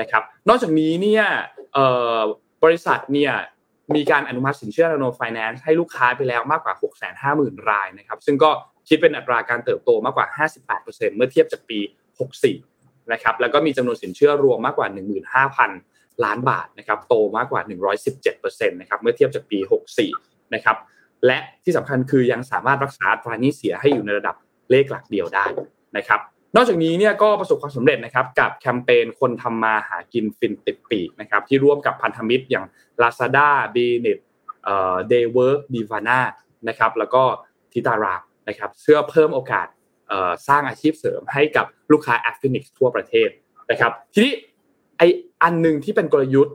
[SPEAKER 2] นะครับ นอกจากนี้เนี่ยบริษัทเนี่ยมีการอนุมัติสินเชื่อนโนไฟแนนซ์ให้ลูกค้าไปแล้วมากกว่า 650,000 รายนะครับ ซึ่งก็คิดเป็นอัตราการเติบโตมากกว่า 58%เมื่อเทียบจากปี 64 นะครับ แล้วก็มีจำนวนสินเชื่อรวมมากกว่า 15,000 ล้านบาทนะครับโตมากกว่า 117%นะครับเมื่อเทียบจากปี 64 นะครับและที่สำคัญคือยังสามารถรักษาตรานี้เสียให้อยู่ในระดับเลขหลักเดียวได้นะครับนอกจากนี้เนี่ยก็ประสบความสำเร็จนะครับกับแคมเปญคนทำมาหากินฟินติดปีกนะครับที่ร่วมกับพันธมิตรอย่าง Lazada b n e t เอ่อ Daywork Divana นะครับแล้วก็ทิตารานะครับเพื่อเพิ่มโอกาสสร้างอาชีพเสริมให้กับลูกค้า a f f i n i x ทั่วประเทศนะครับทีนี้ไอ อันหนึ่งที่เป็นกลยุทธ์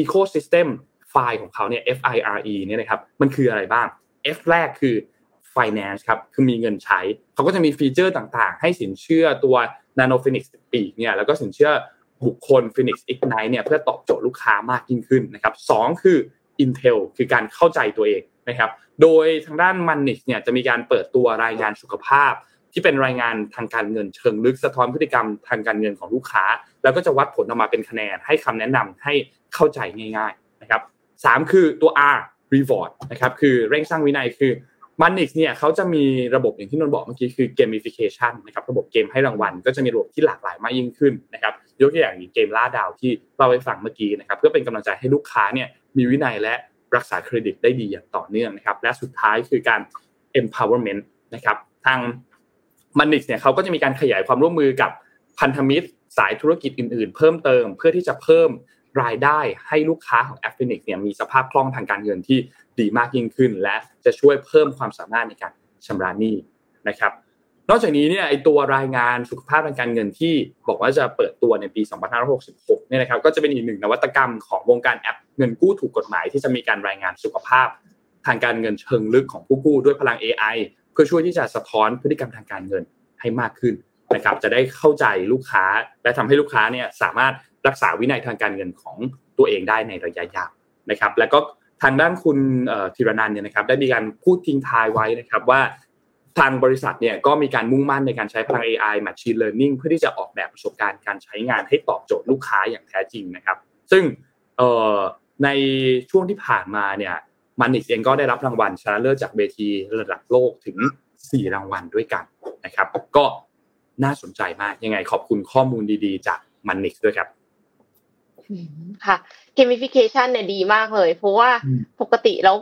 [SPEAKER 2] Ecosystem ไฟล์ของเขาเนี่ย FIRE เนี่ยนะครับมันคืออะไรบ้าง F แรกคือ finance ครับคือมีเงินใช้ เขาก็จะมีฟีเจอร์ต่างๆ ให้สินเชื่อตัว Nano Phoenix ปีกเนี่ยแล้วก็สินเชื่อบุคคล Phoenix Ignite เนี่ยเพื่อตอบโจทย์ลูกค้ามากยิ่งขึ้นนะครับสองคือ Intel คือการเข้าใจตัวเองนะครับโดยทางด้าน Manix เนี่ยจะมีการเปิดตัวรายงานสุขภาพ ที่เป็นรายงานทางการเงินเชิงลึกสะท้อนพฤติกรรมทางการเงินของลูกค้า แล้วก็จะวัดผลออกมาเป็นคะแนนให้คำแนะนำให้เข้าใจง่ายๆนะครับสามคือตัว R reward นะครับคือเร่งสร้างวินัยคือมันนิกเนี่ยเขาจะมีระบบอย่างที่นนบอกเมื่อกี้คือ gamification นะครับระบบเกมให้รางวัล ก็จะมีระบบที่หลากหลายมากยิ่งขึ้นนะครับยกตัวอย่างอย่างเกมล่าดาวที่เราไปฟังเมื่อกี้นะครับเพื่อเป็นกำลังใจให้ลูกค้าเนี่ยมีวินัยและรักษาเครดิตได้ดีอย่างต่อเนื่องนะครับและสุดท้ายคือการ empowerment นะครับทาง มันนิกเนี่ยเขาก็จะมีการขยายความร่วมมือกับพันธมิตรสายธุรกิจอื่น ๆ เพิ่มเติมเพื่อที่จะเพิ่มรายได้ให้ลูกค้าของ a f f i n i x เนี่ยมีสภาพคล่องทางการเงินที่ดีมากยิ่งขึ้น และจะช่วยเพิ่มความสามารถในการชำระหนี้นะครับ นอกจากนี้เนี่ยไอตัวรายงานสุขภาพทางการเงินที่บอกว่าจะเปิดตัวในปี 2566 เนี่ยนะครับก็จะเป็นอีกหนึ่งนวัตกรรมของวงการแอปเงินกู้ถูกกฎหมาย ที่จะมีการรายงานสุขภาพทางการเงินเชิงลึกของผู้กู้ด้วยพลัง AI เพื่อช่วยที่จะสะท้อนพฤติกรรมทางการเงินให้มากขึ้นนะครับจะได้เข้าใจลูกค้าและทำให้ลูกค้าเนี่ยสามารถรักษาวินัยทางการเงินของตัวเองได้ในระยะยาวนะครับ แล้วก็ทางด้านคุณธีรนันเนี่ยนะครับได้มีการพูดทิ้งท้ายไว้นะครับว่าทางบริษัทเนี่ยก็มีการมุ่งมั่นในการใช้พลัง AI Machine Learning เพื่อที่จะออกแบบประสบการณ์การใช้งานให้ตอบโจทย์ลูกค้าอย่างแท้จริงนะครับ ซึ่งในช่วงที่ผ่านมาเนี่ย มันนิกเองก็ได้รับรางวัลชนะเลิศจากเวทีระดับโลกถึง 4 รางวัลด้วยกันนะครับ ก็น่าสนใจมากยังไงขอบคุณข้อมูลดีๆ จากมันนิกด้วยครับ
[SPEAKER 3] ค่ะเกมฟิเคชันเนี่ยดีมากเลย เพราะว่าปกติแล้ว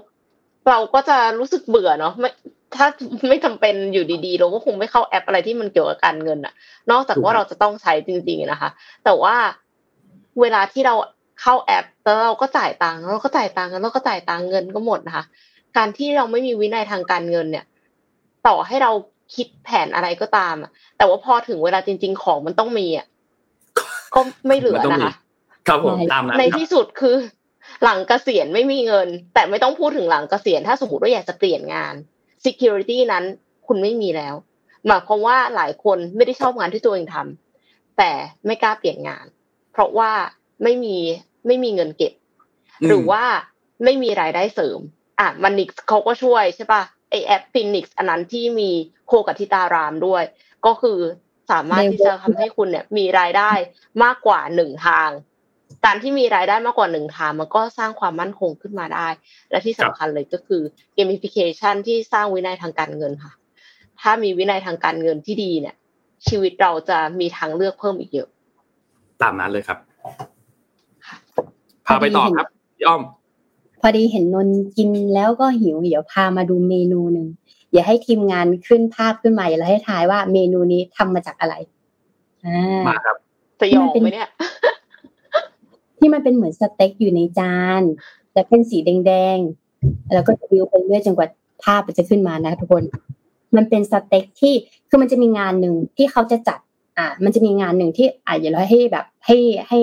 [SPEAKER 3] เราก็จะรู้สึกเบื่อเนาะไม่ถ้าไม่จำเป็นอยู่ดีๆ เราก็คงไม่เข้าแอปอะไรที่มันเกี่ยวกับการเงินอะนอกจากว่าเราจะต้องใช้จริง ๆนะคะ แต่ว่าเวลาที่เรา เข้าแอปแล้วเราก็จ่ายตังค์เราก็จ่ายตังค์แล้วก็จ่ายตังค์เงินก็หมดนะคะ การที่เราไม่มีวินัยทางการเงินเนี่ย ต่อให้เราคิดแผนอะไรก็ตามอะแต่ว่าพอถึงเวลาจริง ๆ ของมันต้องมีอะก็ไม่เหลือนะคะ
[SPEAKER 2] ครับผมตาม
[SPEAKER 3] นั้นในที่สุดคือ หลังเกษียณไม่มีเงิน แต่ไม่ต้องพูดถึงหลังเกษียณถ้าสมมติว่าอยากจะเปลี่ยนงาน security นั้นคุณไม่มีแล้วหมายความว่าหลายคนไม่ได้ชอบงานที่ตัวเองทำแต่ไม่กล้าเปลี่ยนงาน เพราะว่า ไม่มีไม่มีเงินเก็บ หรือว่าไม่มีรายได้เสริม อะ MONIX เขาก็ช่วยใช่ปะไอแอป FINNIX อันนั้นที่มีโคกับทิตารามด้วย ก็คือสามารถที่จะทำให้คุณเนี่ย มีรายได้มากกว่าหนึ่งทาง การที่มีรายได้มากกว่าหนึ่งทาง มันก็สร้างความมั่นคงขึ้นมาได้ และที่สำคัญเลยก็คือ gamification ที่สร้างวินัยทางการเงินค่ะ ถ้ามีวินัยทางการเงินที่ดีเนี่ย ชีวิตเราจะมีทางเลือกเพิ่มอีกเยอะ
[SPEAKER 2] ตามนั้นเลยครับ พาไปต่อครับย่อม
[SPEAKER 4] พอดีเห็นนนกินแล้วก็หิวเดี๋ยวพามาดูเมนูหนึ่งอย่าให้ทีมงานขึ้นภาพขึ้นมาแล้วให้ทายว่าเมนูนี้ทำมาจากอะไร
[SPEAKER 2] มาครับ
[SPEAKER 3] สยองไหมเนี่ย
[SPEAKER 4] ที่มันเป็นเหมือนสเต็กอยู่ในจานแต่เป็นสีแดงๆแล้วก็จะวิวไปเรื่อยจนกว่าภาพจะขึ้นมานะทุกคน มันเป็นสเต็กที่คือมันจะมีงานหนึ่งที่เขาจะจัด อ่า มันจะมีงานหนึ่งที่อ่าอย่าเราให้แบบ ให้ให้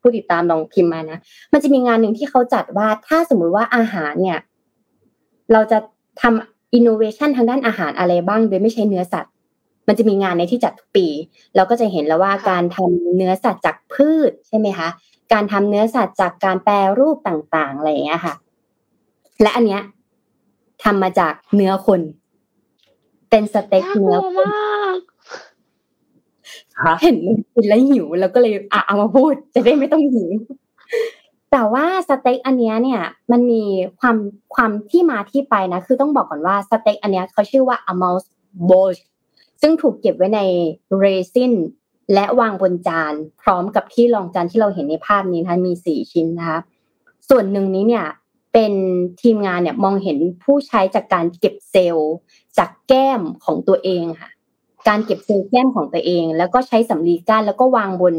[SPEAKER 4] ผู้ติดตามลองพิมพ์มานะมันจะมีงานหนึ่งที่เขาจัดว่าถ้าสมมุติว่าอาหารเนี่ย เราจะทำอินโนเวชันทางด้านอาหารอะไรบ้าง โดยไม่ใช้เนื้อสัตว์ มันจะมีงานในที่จัดทุกปี เราก็จะเห็นแล้วว่าการทำเนื้อสัตว์จากพืชใช่ไหมคะการทำเนื้อสัตว์จากการแปรรูปต่างๆอะไรอย่างเงี้ยค่ะ และอันเนี้ยทำมาจากเนื้อคน เป็นสเต็ก
[SPEAKER 3] น่ากลัวมาก
[SPEAKER 2] ฮะ
[SPEAKER 4] เห็นมันกินแล้วหิวแล้วก็เลยอะเอามาพูดจะได้ไม่ต้องหิวแต่ว่าสเต็กอันเนี้ยเนี่ยมันมีความความที่มาที่ไปนะคือต้องบอกก่อนว่าสเต็กอันเนี้ยเขาชื่อว่า a m o u s b o s h ซึ่งถูกเก็บไว้ในเรซินและวางบนจานพร้อมกับที่รองจานที่เราเห็นในภาพนี้นะคะมีสี่ชิ้นนะคะส่วนหนึ่งนี้เนี่ยเป็นทีมงานเนี่ยมองเห็นผู้ใช้จากการเก็บเซลล์จากแก้มของตัวเองค่ะ การเก็บเซลล์แก้มของตัวเอง แล้วก็ใช้สำลีก้านแล้วก็วางบน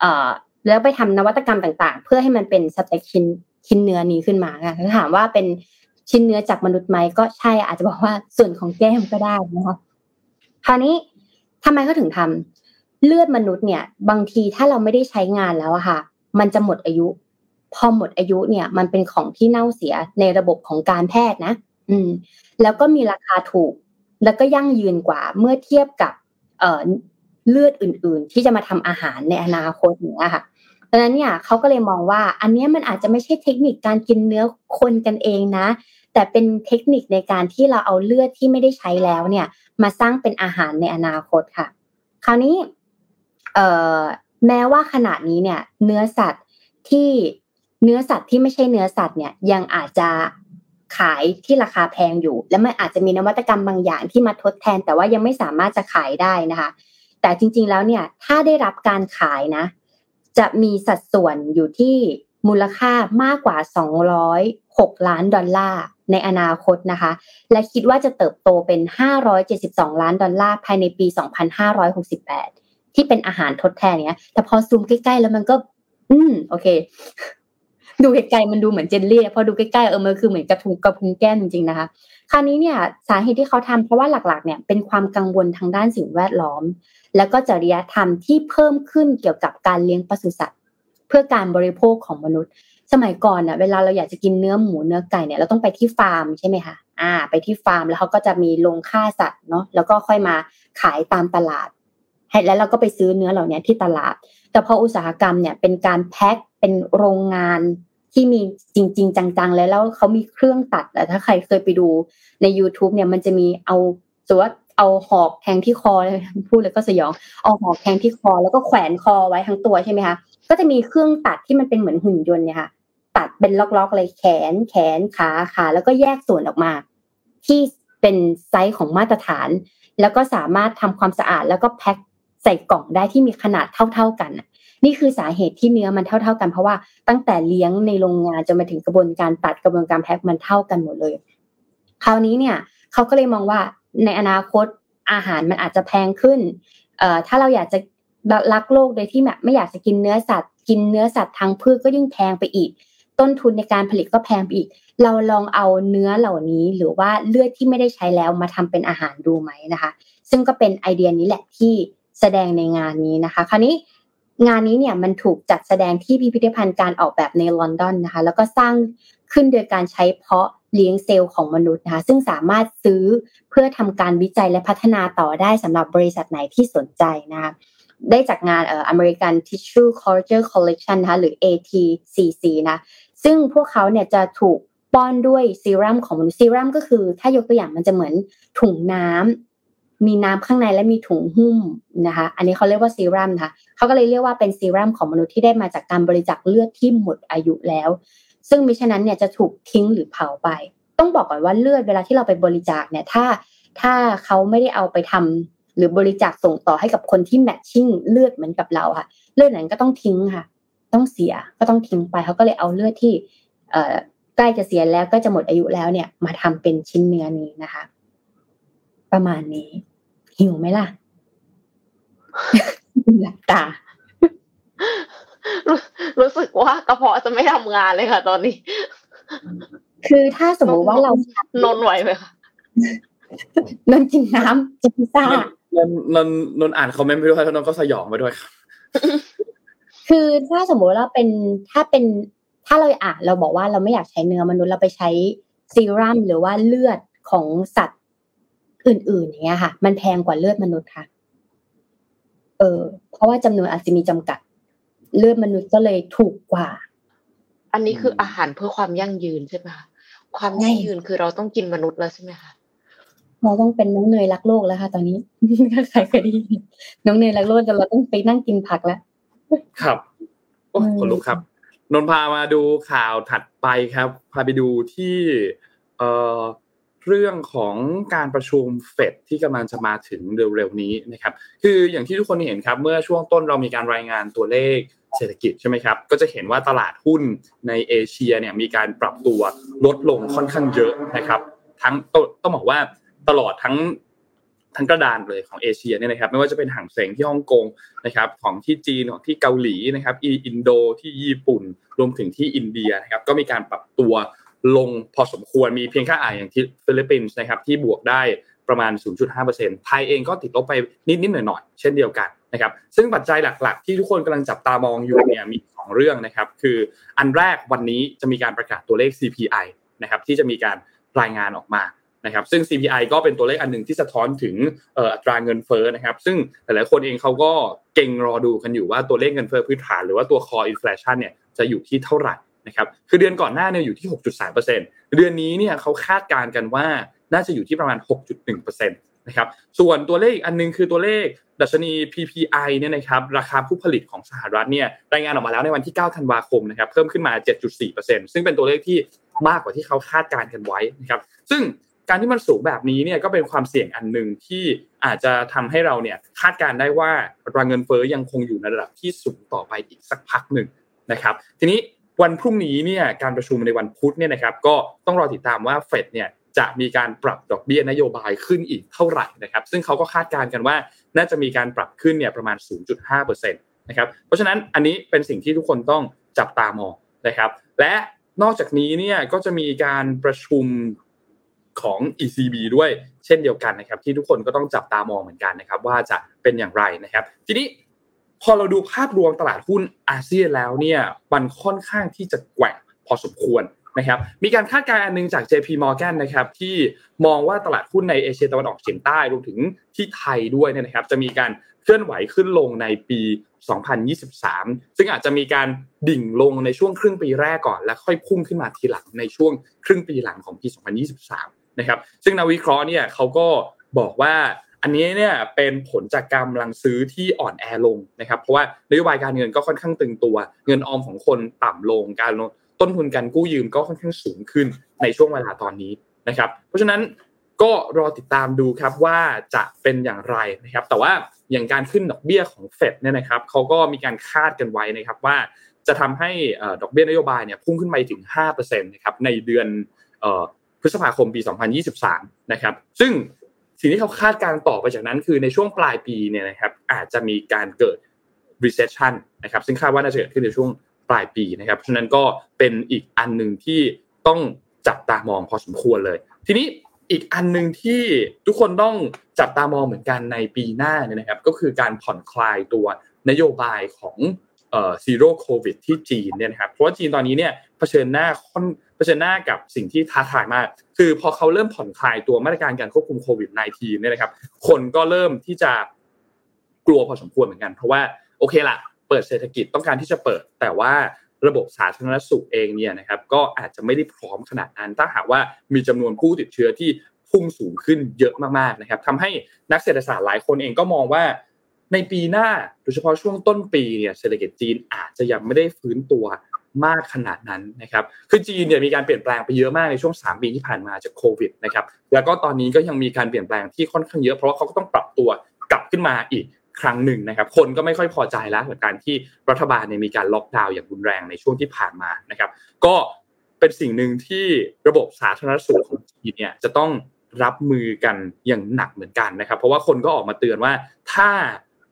[SPEAKER 4] เอ่อแล้วไปทำนวัตกรรมต่าง ๆ เพื่อให้มันเป็นสเต็กชิ้นชิ้นเนื้อนี้ขึ้นมาค่ะถ้าถามว่าเป็นชิ้นเนื้อจากมนุษย์ไหมก็ใช่อาจจะบอกว่าส่วนของแก้มก็ได้นะคะคราวนี้ทำไมเขาถึงทำเลือดมนุษย์เนี่ย บางทีถ้าเราไม่ได้ใช้งานแล้วอะค่ะ มันจะหมดอายุ พอหมดอายุเนี่ย มันเป็นของที่เน่าเสียในระบบของการแพทย์นะ อืม แล้วก็มีราคาถูก แล้วก็ยั่งยืนกว่าเมื่อเทียบกับเอ่อเลือดอื่น ๆ ที่จะมาทำอาหารในอนาคตอย่างเนี้ยค่ะดังนั้นเนี่ยเขาก็เลยมองว่า อันนี้มันอาจจะไม่ใช่เทคนิคการกินเนื้อคนกันเองนะ แต่เป็นเทคนิคในการที่เราเอาเลือดที่ไม่ได้ใช้แล้วเนี่ย มาสร้างเป็นอาหารในอนาคตค่ะ คราวนี้เอ่อแม้ว่าขณะนี้เนี่ย เนื้อสัตว์ที่เนื้อสัตว์ที่ไม่ใช่เนื้อสัตว์เนี่ยยังอาจจะ ขายที่ราคาแพงอยู่ และมันอาจจะมีนวัตกรรมบางอย่างที่มาทดแทน แต่ว่ายังไม่สามารถจะขายได้นะคะ แต่จริง ๆแล้วเนี่ยถ้าได้รับการขายนะ จะมีสัดส่วนอยู่ที่มูลค่ามากกว่า 206 ล้านดอลลาร์ในอนาคตนะคะ และคิดว่าจะเติบโตเป็น 572 ล้านดอลลาร์ภายในปี 2568 ที่เป็นอาหารทดแทนเนี้ย แต่พอซูมใกล้ ๆ แล้วมันก็ อืม โอเค ดูไกลๆมันดูเหมือนเจลลี่พอดูใกล้ๆเออมันคือเหมือนกระทุงกระพุงแก้มจริงๆนะคะ คราวนี้เนี่ยสาเหตุที่เขาทำเพราะว่าหลักๆเนี่ยเป็นความกังวลทางด้านสิ่งแวดล้อม แล้วก็จริยธรรมที่เพิ่มขึ้นเกี่ยวกับการเลี้ยงปศุสัตว์ เพื่อการบริโภคของมนุษย์ สมัยก่อนเน่ะเวลาเราอยากจะกินเนื้อหมูเนื้อไก่เนี่ยเราต้องไปที่ฟาร์มใช่ไหมคะอ่า ไปที่ฟาร์มแล้วเขาก็จะมีโรงฆ่าสัตว์เนาะแล้วก็ค่อยมาขายตามตลาดให้แล้วเราก็ไปซื้อเนื้อเหล่านี้ที่ตลาด แต่พออุตสาหกรรมเนี่ยเป็นการแพ็คเป็นโรงงาน ที่มีจริง ๆ จังๆ แล้วแล้วเขามีเครื่องตัดแล้วถ้าใครเคยไปดูใน YouTube เนี่ยมันจะมีเอาสมมติว่าเอาหอกแทงที่คอเลยพูดเลยก็สยองเอาหอกแทงที่คอ แล้วก็แขวนคอไว้ทั้งตัวใช่ไหมคะก็จะมีเครื่องตัดที่มันเป็นเหมือนหุ่นยนต์เนี่ยค่ะ ตัดเป็นล็อกๆเลยแขน แขนขาขาแล้วก็แยกส่วนออกมา ที่เป็นไซส์ของมาตรฐาน แล้วก็สามารถทำความสะอาดแล้วก็แพ็คใส่กล่องได้ที่มีขนาดเท่า ๆกัน นี่คือสาเหตุที่เนื้อมันเท่า ๆกันเพราะว่าตั้งแต่เลี้ยงในโรงงานจนมาถึงกระบวนการตัดกระบวนการแพ็คมันเท่ากันหมดเลย คราวนี้เนี่ยเขาก็เลยมองว่าในอนาคตอาหารมันอาจจะแพงขึ้นเอ่อถ้าเราอยากจะรักโลกโดยที่แบบไม่อยากจะกินเนื้อสัตว์ กินเนื้อสัตว์ทางพืชก็ยิ่งแพงไปอีก ต้นทุนในการผลิตก็แพงไปอีก เราลองเอาเนื้อเหล่านี้หรือว่าเลือดที่ไม่ได้ใช้แล้วมาทำเป็นอาหารดูไหมนะคะ ซึ่งก็เป็นไอเดียนี้แหละที่แสดงในงานนี้นะคะ คราวนี้ งานนี้เนี่ยมันถูกจัดแสดงที่พิพิธภัณฑ์การออกแบบในลอนดอนนะคะแล้วก็สร้างขึ้นโดยการใช้เพาะเลี้ยงเซลล์ของมนุษย์นะคะซึ่งสามารถซื้อเพื่อทำการวิจัยและพัฒนาต่อได้สำหรับบริษัทไหนที่สนใจนะคะได้จากงานเอ่อ American Tissue Culture Collection นะคะหรือ ATCC นะซึ่งพวกเขาเนี่ยจะถูกป้อนด้วยซีรัมของมนุษย์ซีรัมก็คือ ถ้ายกตัวอย่างมันจะเหมือนถุงน้ำ มีน้ำข้างในและมีถุงหุ้มนะคะ อันนี้เขาเรียกว่าซีรัมนะคะเขาก็เลยเรียกว่าเป็นซีรัมของมนุษย์ที่ได้มาจากการบริจาคเลือดที่หมดอายุแล้ว ซึ่งมิฉะนั้นเนี่ยจะถูกทิ้งหรือเผาไป ต้องบอกก่อนว่าเลือดเวลาที่เราไปบริจาคเนี่ยถ้าถ้าเขาไม่ได้เอาไปทำหรือบริจาคส่งต่อให้กับคนที่แมทชิ่งเลือดเหมือนกับเราค่ะ เลือดนั้นก็ต้องทิ้งค่ะ ต้องเสียก็ต้องทิ้งไปเขาก็เลยเอาเลือดที่ใกล้จะเสียแล้วก็จะหมดอายุแล้วเนี่ย มาทำเป็นชิ้นเนื้อนี้นะคะ ประมาณนี้ หิวไหมล่ะหลับตา
[SPEAKER 3] รู้รู้สึกว่ากระเพาะจะไม่ทำงานเลยค่ะ ตอนนี้
[SPEAKER 4] คือถ้าสมมุติว่าเรา
[SPEAKER 3] นนไหวไหมคะ
[SPEAKER 4] นนกินน้ำจะพิซซ่า
[SPEAKER 2] นนนนนนอ่านคอมเมนต์ไปด้วยแล้วนนก็สยองไปด้วยครับ
[SPEAKER 4] คือถ้าสมมติว่าเป็นถ้าเป็นถ้าเราอ่านเราบอกว่าเราไม่อยากใช้เนื้อมนุษย์เราไปใช้ซีรัมหรือว่าเลือดของสัตว์ อื่นๆอย่างเงี้ยค่ะ มันแพงกว่าเลือดมนุษย์ค่ะ เออ เพราะว่าจำนวนอาจจะมีจำกัด เลือดมนุษย์ก็เลยถูกกว่า
[SPEAKER 3] อันนี้คืออาหารเพื่อความยั่งยืนใช่ไหมคะความยั่งยืนคือเราต้องกินมนุษย์แล้วใช่ไหมคะ
[SPEAKER 4] เราต้องเป็นน้องเนยรักโลกแล้วค่ะ ตอนนี้ถ้าใครเคยได้ยินน้องเนยรักโลกจนเราต้องไปนั่งกินผักแล้ว
[SPEAKER 2] ครับโอ้คนลุกครับ นนพามาดูข่าวถัดไปครับ พาไปดูที่ เอ่อ เรื่องของการประชุมเฟดที่กำลังจะมาถึงเร็วๆนี้นะครับ คืออย่างที่ทุกคนเห็นครับ เมื่อช่วงต้นเรามีการรายงานตัวเลขเศรษฐกิจใช่ไหมครับ ก็จะเห็นว่าตลาดหุ้นในเอเชียเนี่ยมีการปรับตัวลดลงค่อนข้างเยอะนะครับ ทั้งต้องบอกว่าตลอดทั้งทั้งกระดานเลยของเอเชียเนี่ยนะครับ ไม่ว่าจะเป็นห่างเสงที่ฮ่องกงนะครับ ของที่จีนของที่เกาหลีนะครับอินโดที่ญี่ปุ่นรวมถึงที่อินเดียนะครับ ก็มีการปรับตัว ลงพอสมควรมีเพียงแค่อ่าอย่างที่ฟิลิปปินส์นะครับที่บวกได้ประมาณ 0.5%ไทยเองก็ติดลบไปนิดๆหน่อยๆเช่นเดียวกันนะครับซึ่งปัจจัยหลักๆ ที่ทุกคนกำลังจับตามองอยู่เนี่ยมีสองเรื่องนะครับคืออันแรกวันนี้จะมีการประกาศตัวเลข CPI นะครับที่จะมีการรายงานออกมานะครับซึ่ง CPI ก็เป็นตัวเลขอันหนึ่งที่สะท้อนถึงอัตราเงินเฟ้อนะครับซึ่งหลายๆคนเองเขาก็เก่งรอดูกันอยู่ว่าตัวเลขเงินเฟ้อพื้นฐาน หรือว่าตัว core inflation เนี่ยจะอยู่ที่เท่าไหร่ นะครับคือเดือนก่อนหน้าเนี่ยอยู่ที่ 6.3%เดือนนี้เนี่ยเขาคาดการณ์กันว่าน่าจะอยู่ที่ประมาณ 6.1%นะครับส่วนตัวเลขอันนึงคือตัวเลขดัชนี PPI เนี่ยนะครับราคาผู้ผลิตของสหรัฐเนี่ยรายงานออกมาแล้วในวันที่ 9 ธันวาคมนะครับเพิ่มขึ้นมา 7.4%ซึ่งเป็นตัวเลขที่มากกว่าที่เขาคาดการณ์กันไว้นะครับซึ่งการที่มันสูงแบบนี้เนี่ยก็เป็นความเสี่ยงอันหนึ่งที่อาจจะทำให้เราเนี่ยคาดการได้ว่าราเงินเฟ้อยังคงอยู่ในระดับที่สูงต่อไปอีกสักพักหนึ่งนะครับ ทีนี้ วันพรุ่งนี้เนี่ยการประชุมในวันพุธเนี่ยนะครับก็ต้องรอติดตามว่าเฟดเนี่ยจะมีการปรับดอกเบี้ยนโยบายขึ้นอีกเท่าไหร่นะครับ ซึ่งเขาก็คาดการณ์กันว่าน่าจะมีการปรับขึ้นเนี่ยประมาณ 0.5%นะครับ เพราะฉะนั้นอันนี้เป็นสิ่งที่ทุกคนต้องจับตามองนะครับ และนอกจากนี้เนี่ยก็จะมีการประชุมของ ECB ด้วยเช่นเดียวกันนะครับ ที่ทุกคนก็ต้องจับตามองเหมือนกันนะครับ ว่าจะเป็นอย่างไรนะครับ ทีนี้ พอเราดูภาพรวมตลาดหุ้นอาเซียนแล้วเนี่ยมันค่อนข้างที่จะแกว่งพอสมควรนะครับมีการคาดการณ์อันนึงจาก JP Morgan นะครับที่มองว่าตลาดหุ้นในเอเชียตะวันออกเฉียงใต้รวมถึงที่ไทยด้วยเนะครับจะมีการเคลื่อนไหวขึ้นลงในปี 2023 ซึ่งอาจจะมีการดิ่งลงในช่วงครึ่งปีแรกก่อน แล้วค่อยพุ่งขึ้นมาทีหลังในช่วงครึ่งปีหลังของปี 2023 นะครับซึ่งนักวิเคราะห์เนี่ยเขาก็บอกว่า อันนี้เนี่ยเป็นผลจากการกำลังซื้อที่อ่อนแอลงนะครับเพราะว่านโยบายการเงินก็ค่อนข้างตึงตัว เงินออมของคนต่ำลงการต้นทุนการกู้ยืมก็ค่อนข้างสูงขึ้นในช่วงเวลาตอนนี้นะครับ เพราะฉะนั้นก็รอติดตามดูครับว่าจะเป็นอย่างไรนะครับ แต่ว่าอย่างการขึ้นดอกเบี้ยของเฟดเนี่ยนะครับเขาก็มีการคาดกันไว้นะครับว่าจะทำให้ดอกเบี้ยนโยบายเนี่ยพุ่งขึ้นไปถึง5%นะครับในเดือนพฤษภาคมปี 2023 นะครับ ซึ่ง สิ่งที่เขาคาดการต่อไปจากนั้นคือในช่วงปลายปีเนี่ยนะครับอาจจะมีการเกิด recession นะครับซึ่งคาดว่าน่าจะเกิดขึ้นในช่วงปลายปีนะครับเพราะฉะนั้นก็เป็นอีกอันหนึ่งที่ต้องจับตามองพอสมควรเลย ทีนี้อีกอันหนึ่งที่ทุกคนต้องจับตามองเหมือนกันในปีหน้าเนี่ยนะครับก็คือการผ่อนคลายตัวนโยบายของเอ่อซีโร่โควิดที่จีนเนี่ยนะครับเพราะว่าจีนตอนนี้เนี่ยเผชิญหน้าค่อน ผชิญหน้ากับสิ่งที่ท้าทายมาก คือพอเขาเริ่มผ่อนคลายตัวมาตรการการควบคุมโควิด -19 เนี่ยนะครับ คนก็เริ่มที่จะกลัวพอสมควรเหมือนกัน เพราะว่าโอเคละเปิดเศรษฐกิจต้องการที่จะเปิด แต่ว่าระบบสาธารณสุขเองเนี่ยนะครับก็อาจจะไม่ได้พร้อมขนาดนั้น ถ้าหากว่ามีจำนวนผู้ติดเชื้อที่พุ่งสูงขึ้นเยอะมากๆนะครับทำให้นักเศรษฐศาสตร์หลายคนเองก็มองว่าในปีหน้าโดยเฉพาะช่วงต้นปีเนี่ยเศรษฐกิจจีนอาจจะยังไม่ได้ฟื้นตัว มากขนาดนั้นนะครับ คือจีนเนี่ยมีการเปลี่ยนแปลงไปเยอะมากในช่วง 3 ปีที่ผ่านมาจากโควิดนะครับ แล้วก็ตอนนี้ก็ยังมีการเปลี่ยนแปลงที่ค่อนข้างเยอะ เพราะว่าเขาก็ต้องปรับตัวกลับขึ้นมาอีกครั้งหนึ่งนะครับ คนก็ไม่ค่อยพอใจแล้วกับการที่รัฐบาลเนี่ยมีการล็อกดาวน์อย่างรุนแรงในช่วงที่ผ่านมานะครับ ก็เป็นสิ่งหนึ่งที่ระบบสาธารณสุขของจีนเนี่ยจะต้องรับมือกันอย่างหนักเหมือนกันนะครับ เพราะว่าคนก็ออกมาเตือนว่าถ้า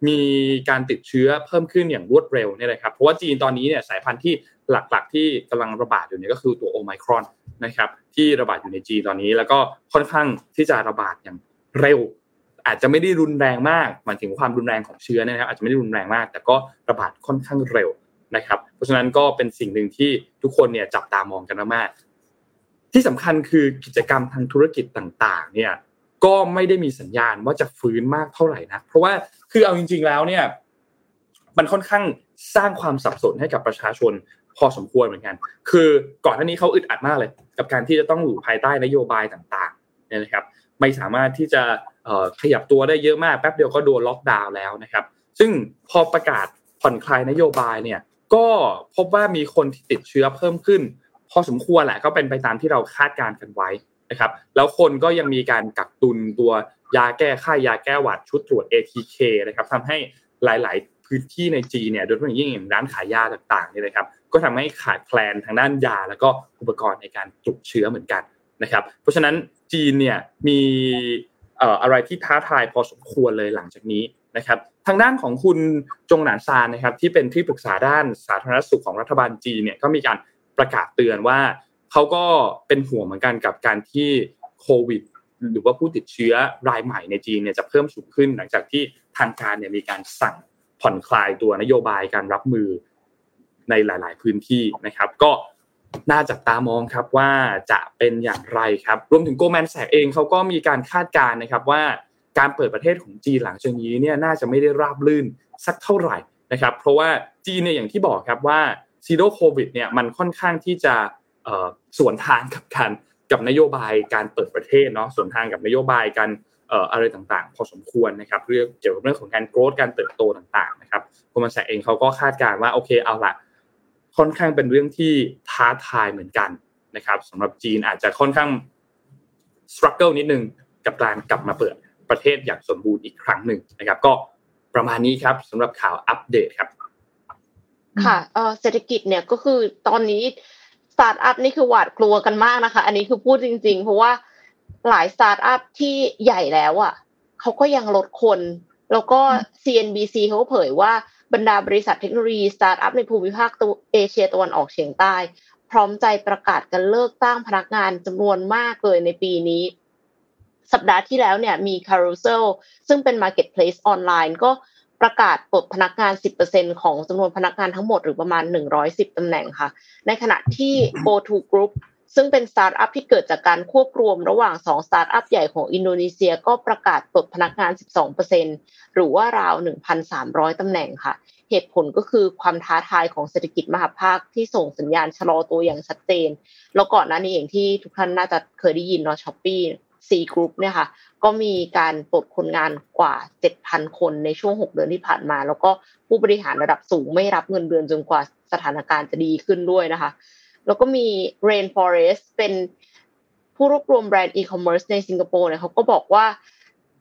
[SPEAKER 2] มีการติดเชื้อเพิ่มขึ้นอย่างรวดเร็วเนี่ยนะครับ เพราะว่าจีนตอนนี้เนี่ยสายพันธุ์ที่ หลักๆ ที่กำลังระบาดอยู่เนี่ยก็คือตัวโอไมครอนนะครับที่ระบาดอยู่ในจีนตอนนี้ แล้วก็ค่อนข้างที่จะระบาดอย่างเร็ว อาจจะไม่ได้รุนแรงมากหมายถึงความรุนแรงของเชื้อนะครับอาจจะไม่ได้รุนแรงมาก แต่ก็ระบาดค่อนข้างเร็วนะครับ เพราะฉะนั้นก็เป็นสิ่งหนึ่งที่ทุกคนเนี่ยจับตามองกันมากที่สำคัญคือกิจกรรมทางธุรกิจต่างๆ เนี่ยก็ไม่ได้มีสัญญาณว่าจะฟื้นมากเท่าไหร่นะเพราะว่าคือเอาจริง ๆแล้วเนี่ยมันค่อนข้างสร้างความสับสนให้กับประชาชน พอสมควรเหมือนกัน คือก่อนหน้านี้เขาอึดอัดมากเลย กับการที่จะต้องอยู่ภายใต้นโยบายต่างๆเนี่ยนะครับ ไม่สามารถที่จะขยับตัวได้เยอะมากแป๊บเดียวก็โดนล็อกดาวน์แล้วนะครับ ซึ่งพอประกาศผ่อนคลายนโยบายเนี่ยก็พบว่ามีคนที่ติดเชื้อเพิ่มขึ้น พอสมควรแหละก็เป็นไปตามที่เราคาดการณ์กันไว้นะครับ แล้วคนก็ยังมีการกักตุนตัวยาแก้ไข้ยาแก้หวัดชุดตรวจ ATK นะครับทำให้หลาย ๆ พื้นที่ในจีเนี่ยโดยเฉพาะอยิ่งอย่งร้านขายยาต่างๆนี่นะครับ ก็ทำให้ขาดแคลนทางด้านยา แล้วก็อุปกรณ์ในการตรวจเชื้อเหมือนกันนะครับ เพราะฉะนั้นจีนเนี่ยมีอะไรที่ท้าทายพอสมควรเลยหลังจากนี้นะครับทางด้านของคุณจงหนานซานนะครับที่เป็นที่ปรึกษาด้านสาธารณสุขของรัฐบาลจีนเนี่ยก็มีการประกาศเตือนว่าเขาก็เป็นห่วงเหมือนกันกับการที่โควิดหรือว่าผู้ติดเชื้อรายใหม่ในจีนเนี่ยจะเพิ่มสูงขึ้นหลังจากที่ทางการเนี่ยมีการสั่งผ่อนคลายตัวนโยบายการรับมือ ในหลาย ๆ พื้นที่นะครับ ก็น่าจับตามองครับว่าจะเป็นอย่างไรครับ รวมถึงโกลแมนแสกเองเขาก็มีการคาดการณ์นะครับว่าการเปิดประเทศของจีนหลังจากนี้เนี่ยน่าจะไม่ได้ราบลื่นสักเท่าไหร่นะครับ เพราะว่าจีนเนี่ยอย่างที่บอกครับว่าซีโร่โควิดเนี่ยมันค่อนข้างที่จะส่วนทางกับการกับนโยบายการเปิดประเทศเนาะส่วนทางกับนโยบายการอะไรต่างๆ พอสมควรนะครับเรื่องเกี่ยวกับเรื่องของการโกรธการเติบโตต่างๆนะครับโกลแมนแสกเองเขาก็คาดการณ์ว่าโอเคเอาละ ค่อนข้างเป็นเรื่องที่ท้าทายเหมือนกันนะครับสำหรับจีนอาจจะค่อนข้างสครัลเกิลนิดนึงกับการกลับมาเปิดประเทศอย่างสมบูรณ์อีกครั้งหนึ่งนะครับ ก็ประมาณนี้ครับสำหรับข่าวอัปเดตครับ
[SPEAKER 3] ค่ะเศรษฐกิจเนี่ยก็คือตอนนี้สตาร์ทอัพนี่คือหวาดกลัวกันมากนะคะ อันนี้คือพูดจริง ๆ เพราะว่าหลายสตาร์ทอัพที่ใหญ่แล้วอะเขาก็ยังลดคน แล้วก็ CNBC เขาเผยว่า บรรดาบริษัทเทคโนโลยีสตาร์ทอัพในภูมิภาคตัวเอเชียตะวันออกเฉียงใต้ พร้อมใจประกาศกันเลิกจ้างพนักงานจำนวนมากเลยในปีนี้ สัปดาห์ที่แล้วเนี่ยมี Carousel ซึ่งเป็น Marketplace ออนไลน์ก็ประกาศปลดพนักงาน 10%ของจำนวนพนักงานทั้งหมดหรือประมาณ 110ตำแหน่งค่ะ ในขณะที่ GoTo Group ซึ่งเป็นสตาร์ทอัพที่เกิดจากการควบรวมระหว่าง2สตาร์ทอัพใหญ่ของอินโดนีเซียก็ประกาศปลดพนักงาน 12%หรือว่าราว 1,300 ตำแหน่งค่ะ เหตุผลก็คือความท้าทายของเศรษฐกิจมหภาคที่ส่งสัญญาณชะลอตัวอย่างชัดเจน แล้วก่อนหน้านี้เองที่ทุกท่านน่าจะเคยได้ยินเนาะ Shopee Sea Group เนี่ยค่ะก็มีการปลดคนงานกว่า 7,000 คนในช่วง 6 เดือนที่ผ่านมา แล้วก็ผู้บริหารระดับสูงไม่รับเงินเดือนจนกว่าสถานการณ์จะดีขึ้นด้วยนะคะ แล้วก็มี Rainforest เป็นผู้รวบรวมแบรนด์อีคอมเมิร์ซในสิงคโปร์เนี่ยเขาก็บอกว่า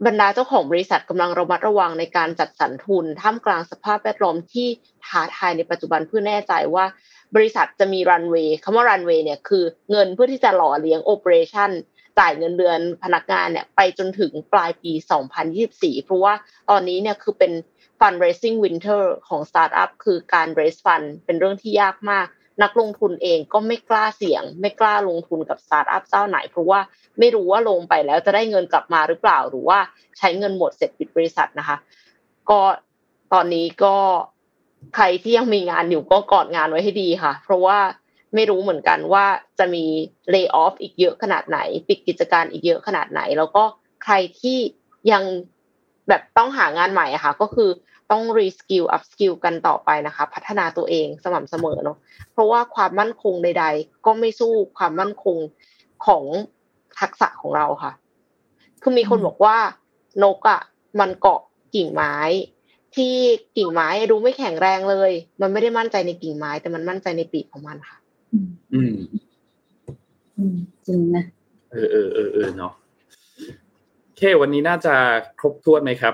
[SPEAKER 3] บรรดาเจ้าของบริษัทกำลังระมัดระวังในการจัดสรรทุน ท่ามกลางสภาพแวดล้อมที่ท้าทายในปัจจุบันเพื่อแน่ใจว่าบริษัทจะมีรันเวย์คำว่ารันเวย์เนี่ยคือเงินเพื่อที่จะหล่อเลี้ยงโอเปอเรชั่นจ่ายเงินเดือนพนักงานเนี่ยไปจนถึงปลายปี 2024 เพราะว่าตอนนี้เนี่ยคือเป็น fundraising winter ของ startup คือการ raise fund เป็นเรื่องที่ยากมาก นักลงทุนเองก็ไม่กล้าเสี่ยง ไม่กล้าลงทุนกับ startup เจ้าไหน เพราะว่าไม่รู้ว่าลงไปแล้วจะได้เงินกลับมาหรือเปล่า หรือว่าใช้เงินหมดเสร็จปิดบริษัทนะคะ ก็ตอนนี้ก็ใครที่ยังมีงานอยู่ก็กอดงานไว้ให้ดีค่ะ เพราะว่าไม่รู้เหมือนกันว่าจะมี layoff อีกเยอะขนาดไหน ปิดกิจการอีกเยอะขนาดไหน แล้วก็ใครที่ยังแบบต้องหางานใหม่อะค่ะ ก็คือ ต้อง reskill upskill กันต่อไปนะคะ พัฒนาตัวเองสม่ำเสมอเนาะเพราะว่าความมั่นคงใด ๆ ก็ไม่สู้ความมั่นคงของทักษะของเราค่ะ คือมีคนบอกว่านกอะมันเกาะกิ่งไม้ ที่กิ่งไม้ดูไม่แข็งแรงเลย มันไม่ได้มั่นใจในกิ่งไม้ แต่มันมั่นใจในปีกของมันค่ะ
[SPEAKER 2] อืม
[SPEAKER 4] จริงนะ
[SPEAKER 2] เออเออเออเออเนาะเค วันนี้น่าจะครบถ้วนไหมครับ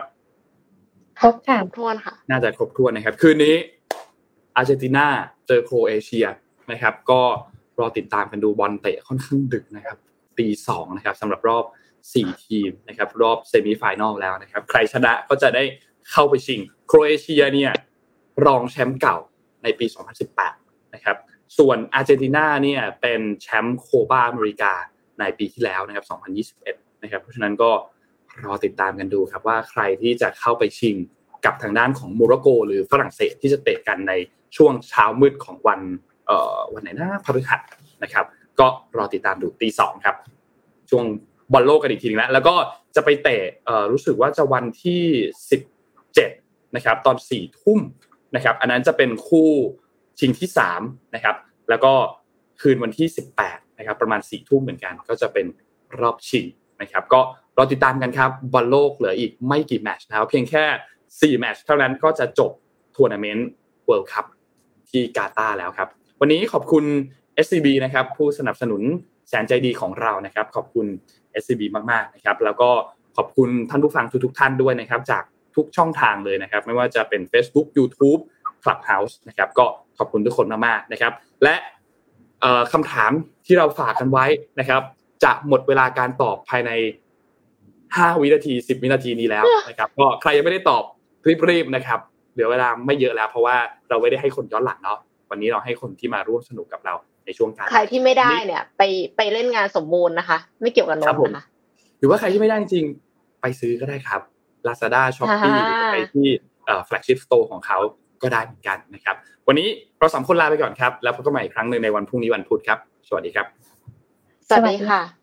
[SPEAKER 3] ครบค่ะครบถ้วนค่ะ
[SPEAKER 2] น่าจะครบถ้วนนะครับ คืนนี้อาร์เจนตินาเจอโครเอเชียนะครับ ก็รอติดตามกันดูบอลเตะค่อนข้างดึกนะครับตีสองนะครับสำหรับรอบสี่ทีมนะครับ รอบ semi-final แล้วนะครับ ใครชนะก็จะได้เข้าไปชิงโครเอเชียเนี่ยรองแชมป์เก่าในปี 2018 นะครับ ส่วนอาร์เจนตินาเนี่ยเป็นแชมป์โคปาอเมริกาในปีที่แล้วนะครับ 2021 นะครับ เพราะฉะนั้นก็ รอติดตามกันดูครับว่าใครที่จะเข้าไปชิงกับทางด้านของโมร็อกโก หรือฝรั่งเศสที่จะเตะกันในช่วงเช้ามืดของวันเอ่อวันไหนนะพฤหัสนะครับ ก็รอติดตามดูตีสองครับ ช่วงบอลโลกกันอีกทีนึงแล้วแล้วก็จะไปเตะเอ่อรู้สึกว่าจะวันที่สิบเจ็ดนะครับ ตอนสี่ทุ่มนะครับ อันนั้นจะเป็นคู่ชิงที่สามนะครับ แล้วก็คืนวันที่สิบแปดนะครับ ประมาณสี่ทุ่มเหมือนกัน ก็จะเป็นรอบชิงนะครับ ก็ รอติดตามกันครับบอลโลกเหลืออีกไม่กี่แมตช์นะครับเพียงแค่สี่แมตช์เท่านั้นก็จะจบทัวร์นาเมนต์เวิลด์คัพที่กาตาร์แล้วครับ วันนี้ขอบคุณ SCB นะครับผู้สนับสนุนแสนใจดีของเรานะครับ ขอบคุณ SCB มากๆนะครับ แล้วก็ขอบคุณท่านผู้ฟังทุกๆท่านด้วยนะครับ จากทุกช่องทางเลยนะครับ ไม่ว่าจะเป็น Facebook YouTube Clubhouse นะครับ ก็ขอบคุณทุกคนมากๆนะครับ และคำถามที่เราฝากกันไว้นะครับ จะหมดเวลาการตอบภายใน 5 วินาที 10 วินาทีนี้แล้วนะครับ ก็ใครยังไม่ได้ตอบรีบๆนะครับ เหลือเวลาไม่เยอะแล้ว เพราะว่าเราไม่ได้ให้คนย้อนหลังเนาะ วันนี้เราให้คนที่มาร่วมสนุกกับเราในช่วงการ
[SPEAKER 3] ใครที่ไม่ได้เนี่ย ไปไปเล่นงานสมมูลนะคะ ไม่เกี่ยวกับนนนะคะ
[SPEAKER 2] หรือว่าใครที่ไม่ได้จริงไปซื้อก็ได้ครับ Lazada Shopee ไปที่ flagship store ของเขาก็ได้เหมือนกันนะครับ วันนี้เราสามคนลาไปก่อนครับ แล้วพบกันใหม่อีกครั้งหนึ่งในวันพรุ่งนี้วันพุธครับ สวัสดีครับ
[SPEAKER 3] สวัสดีค่ะ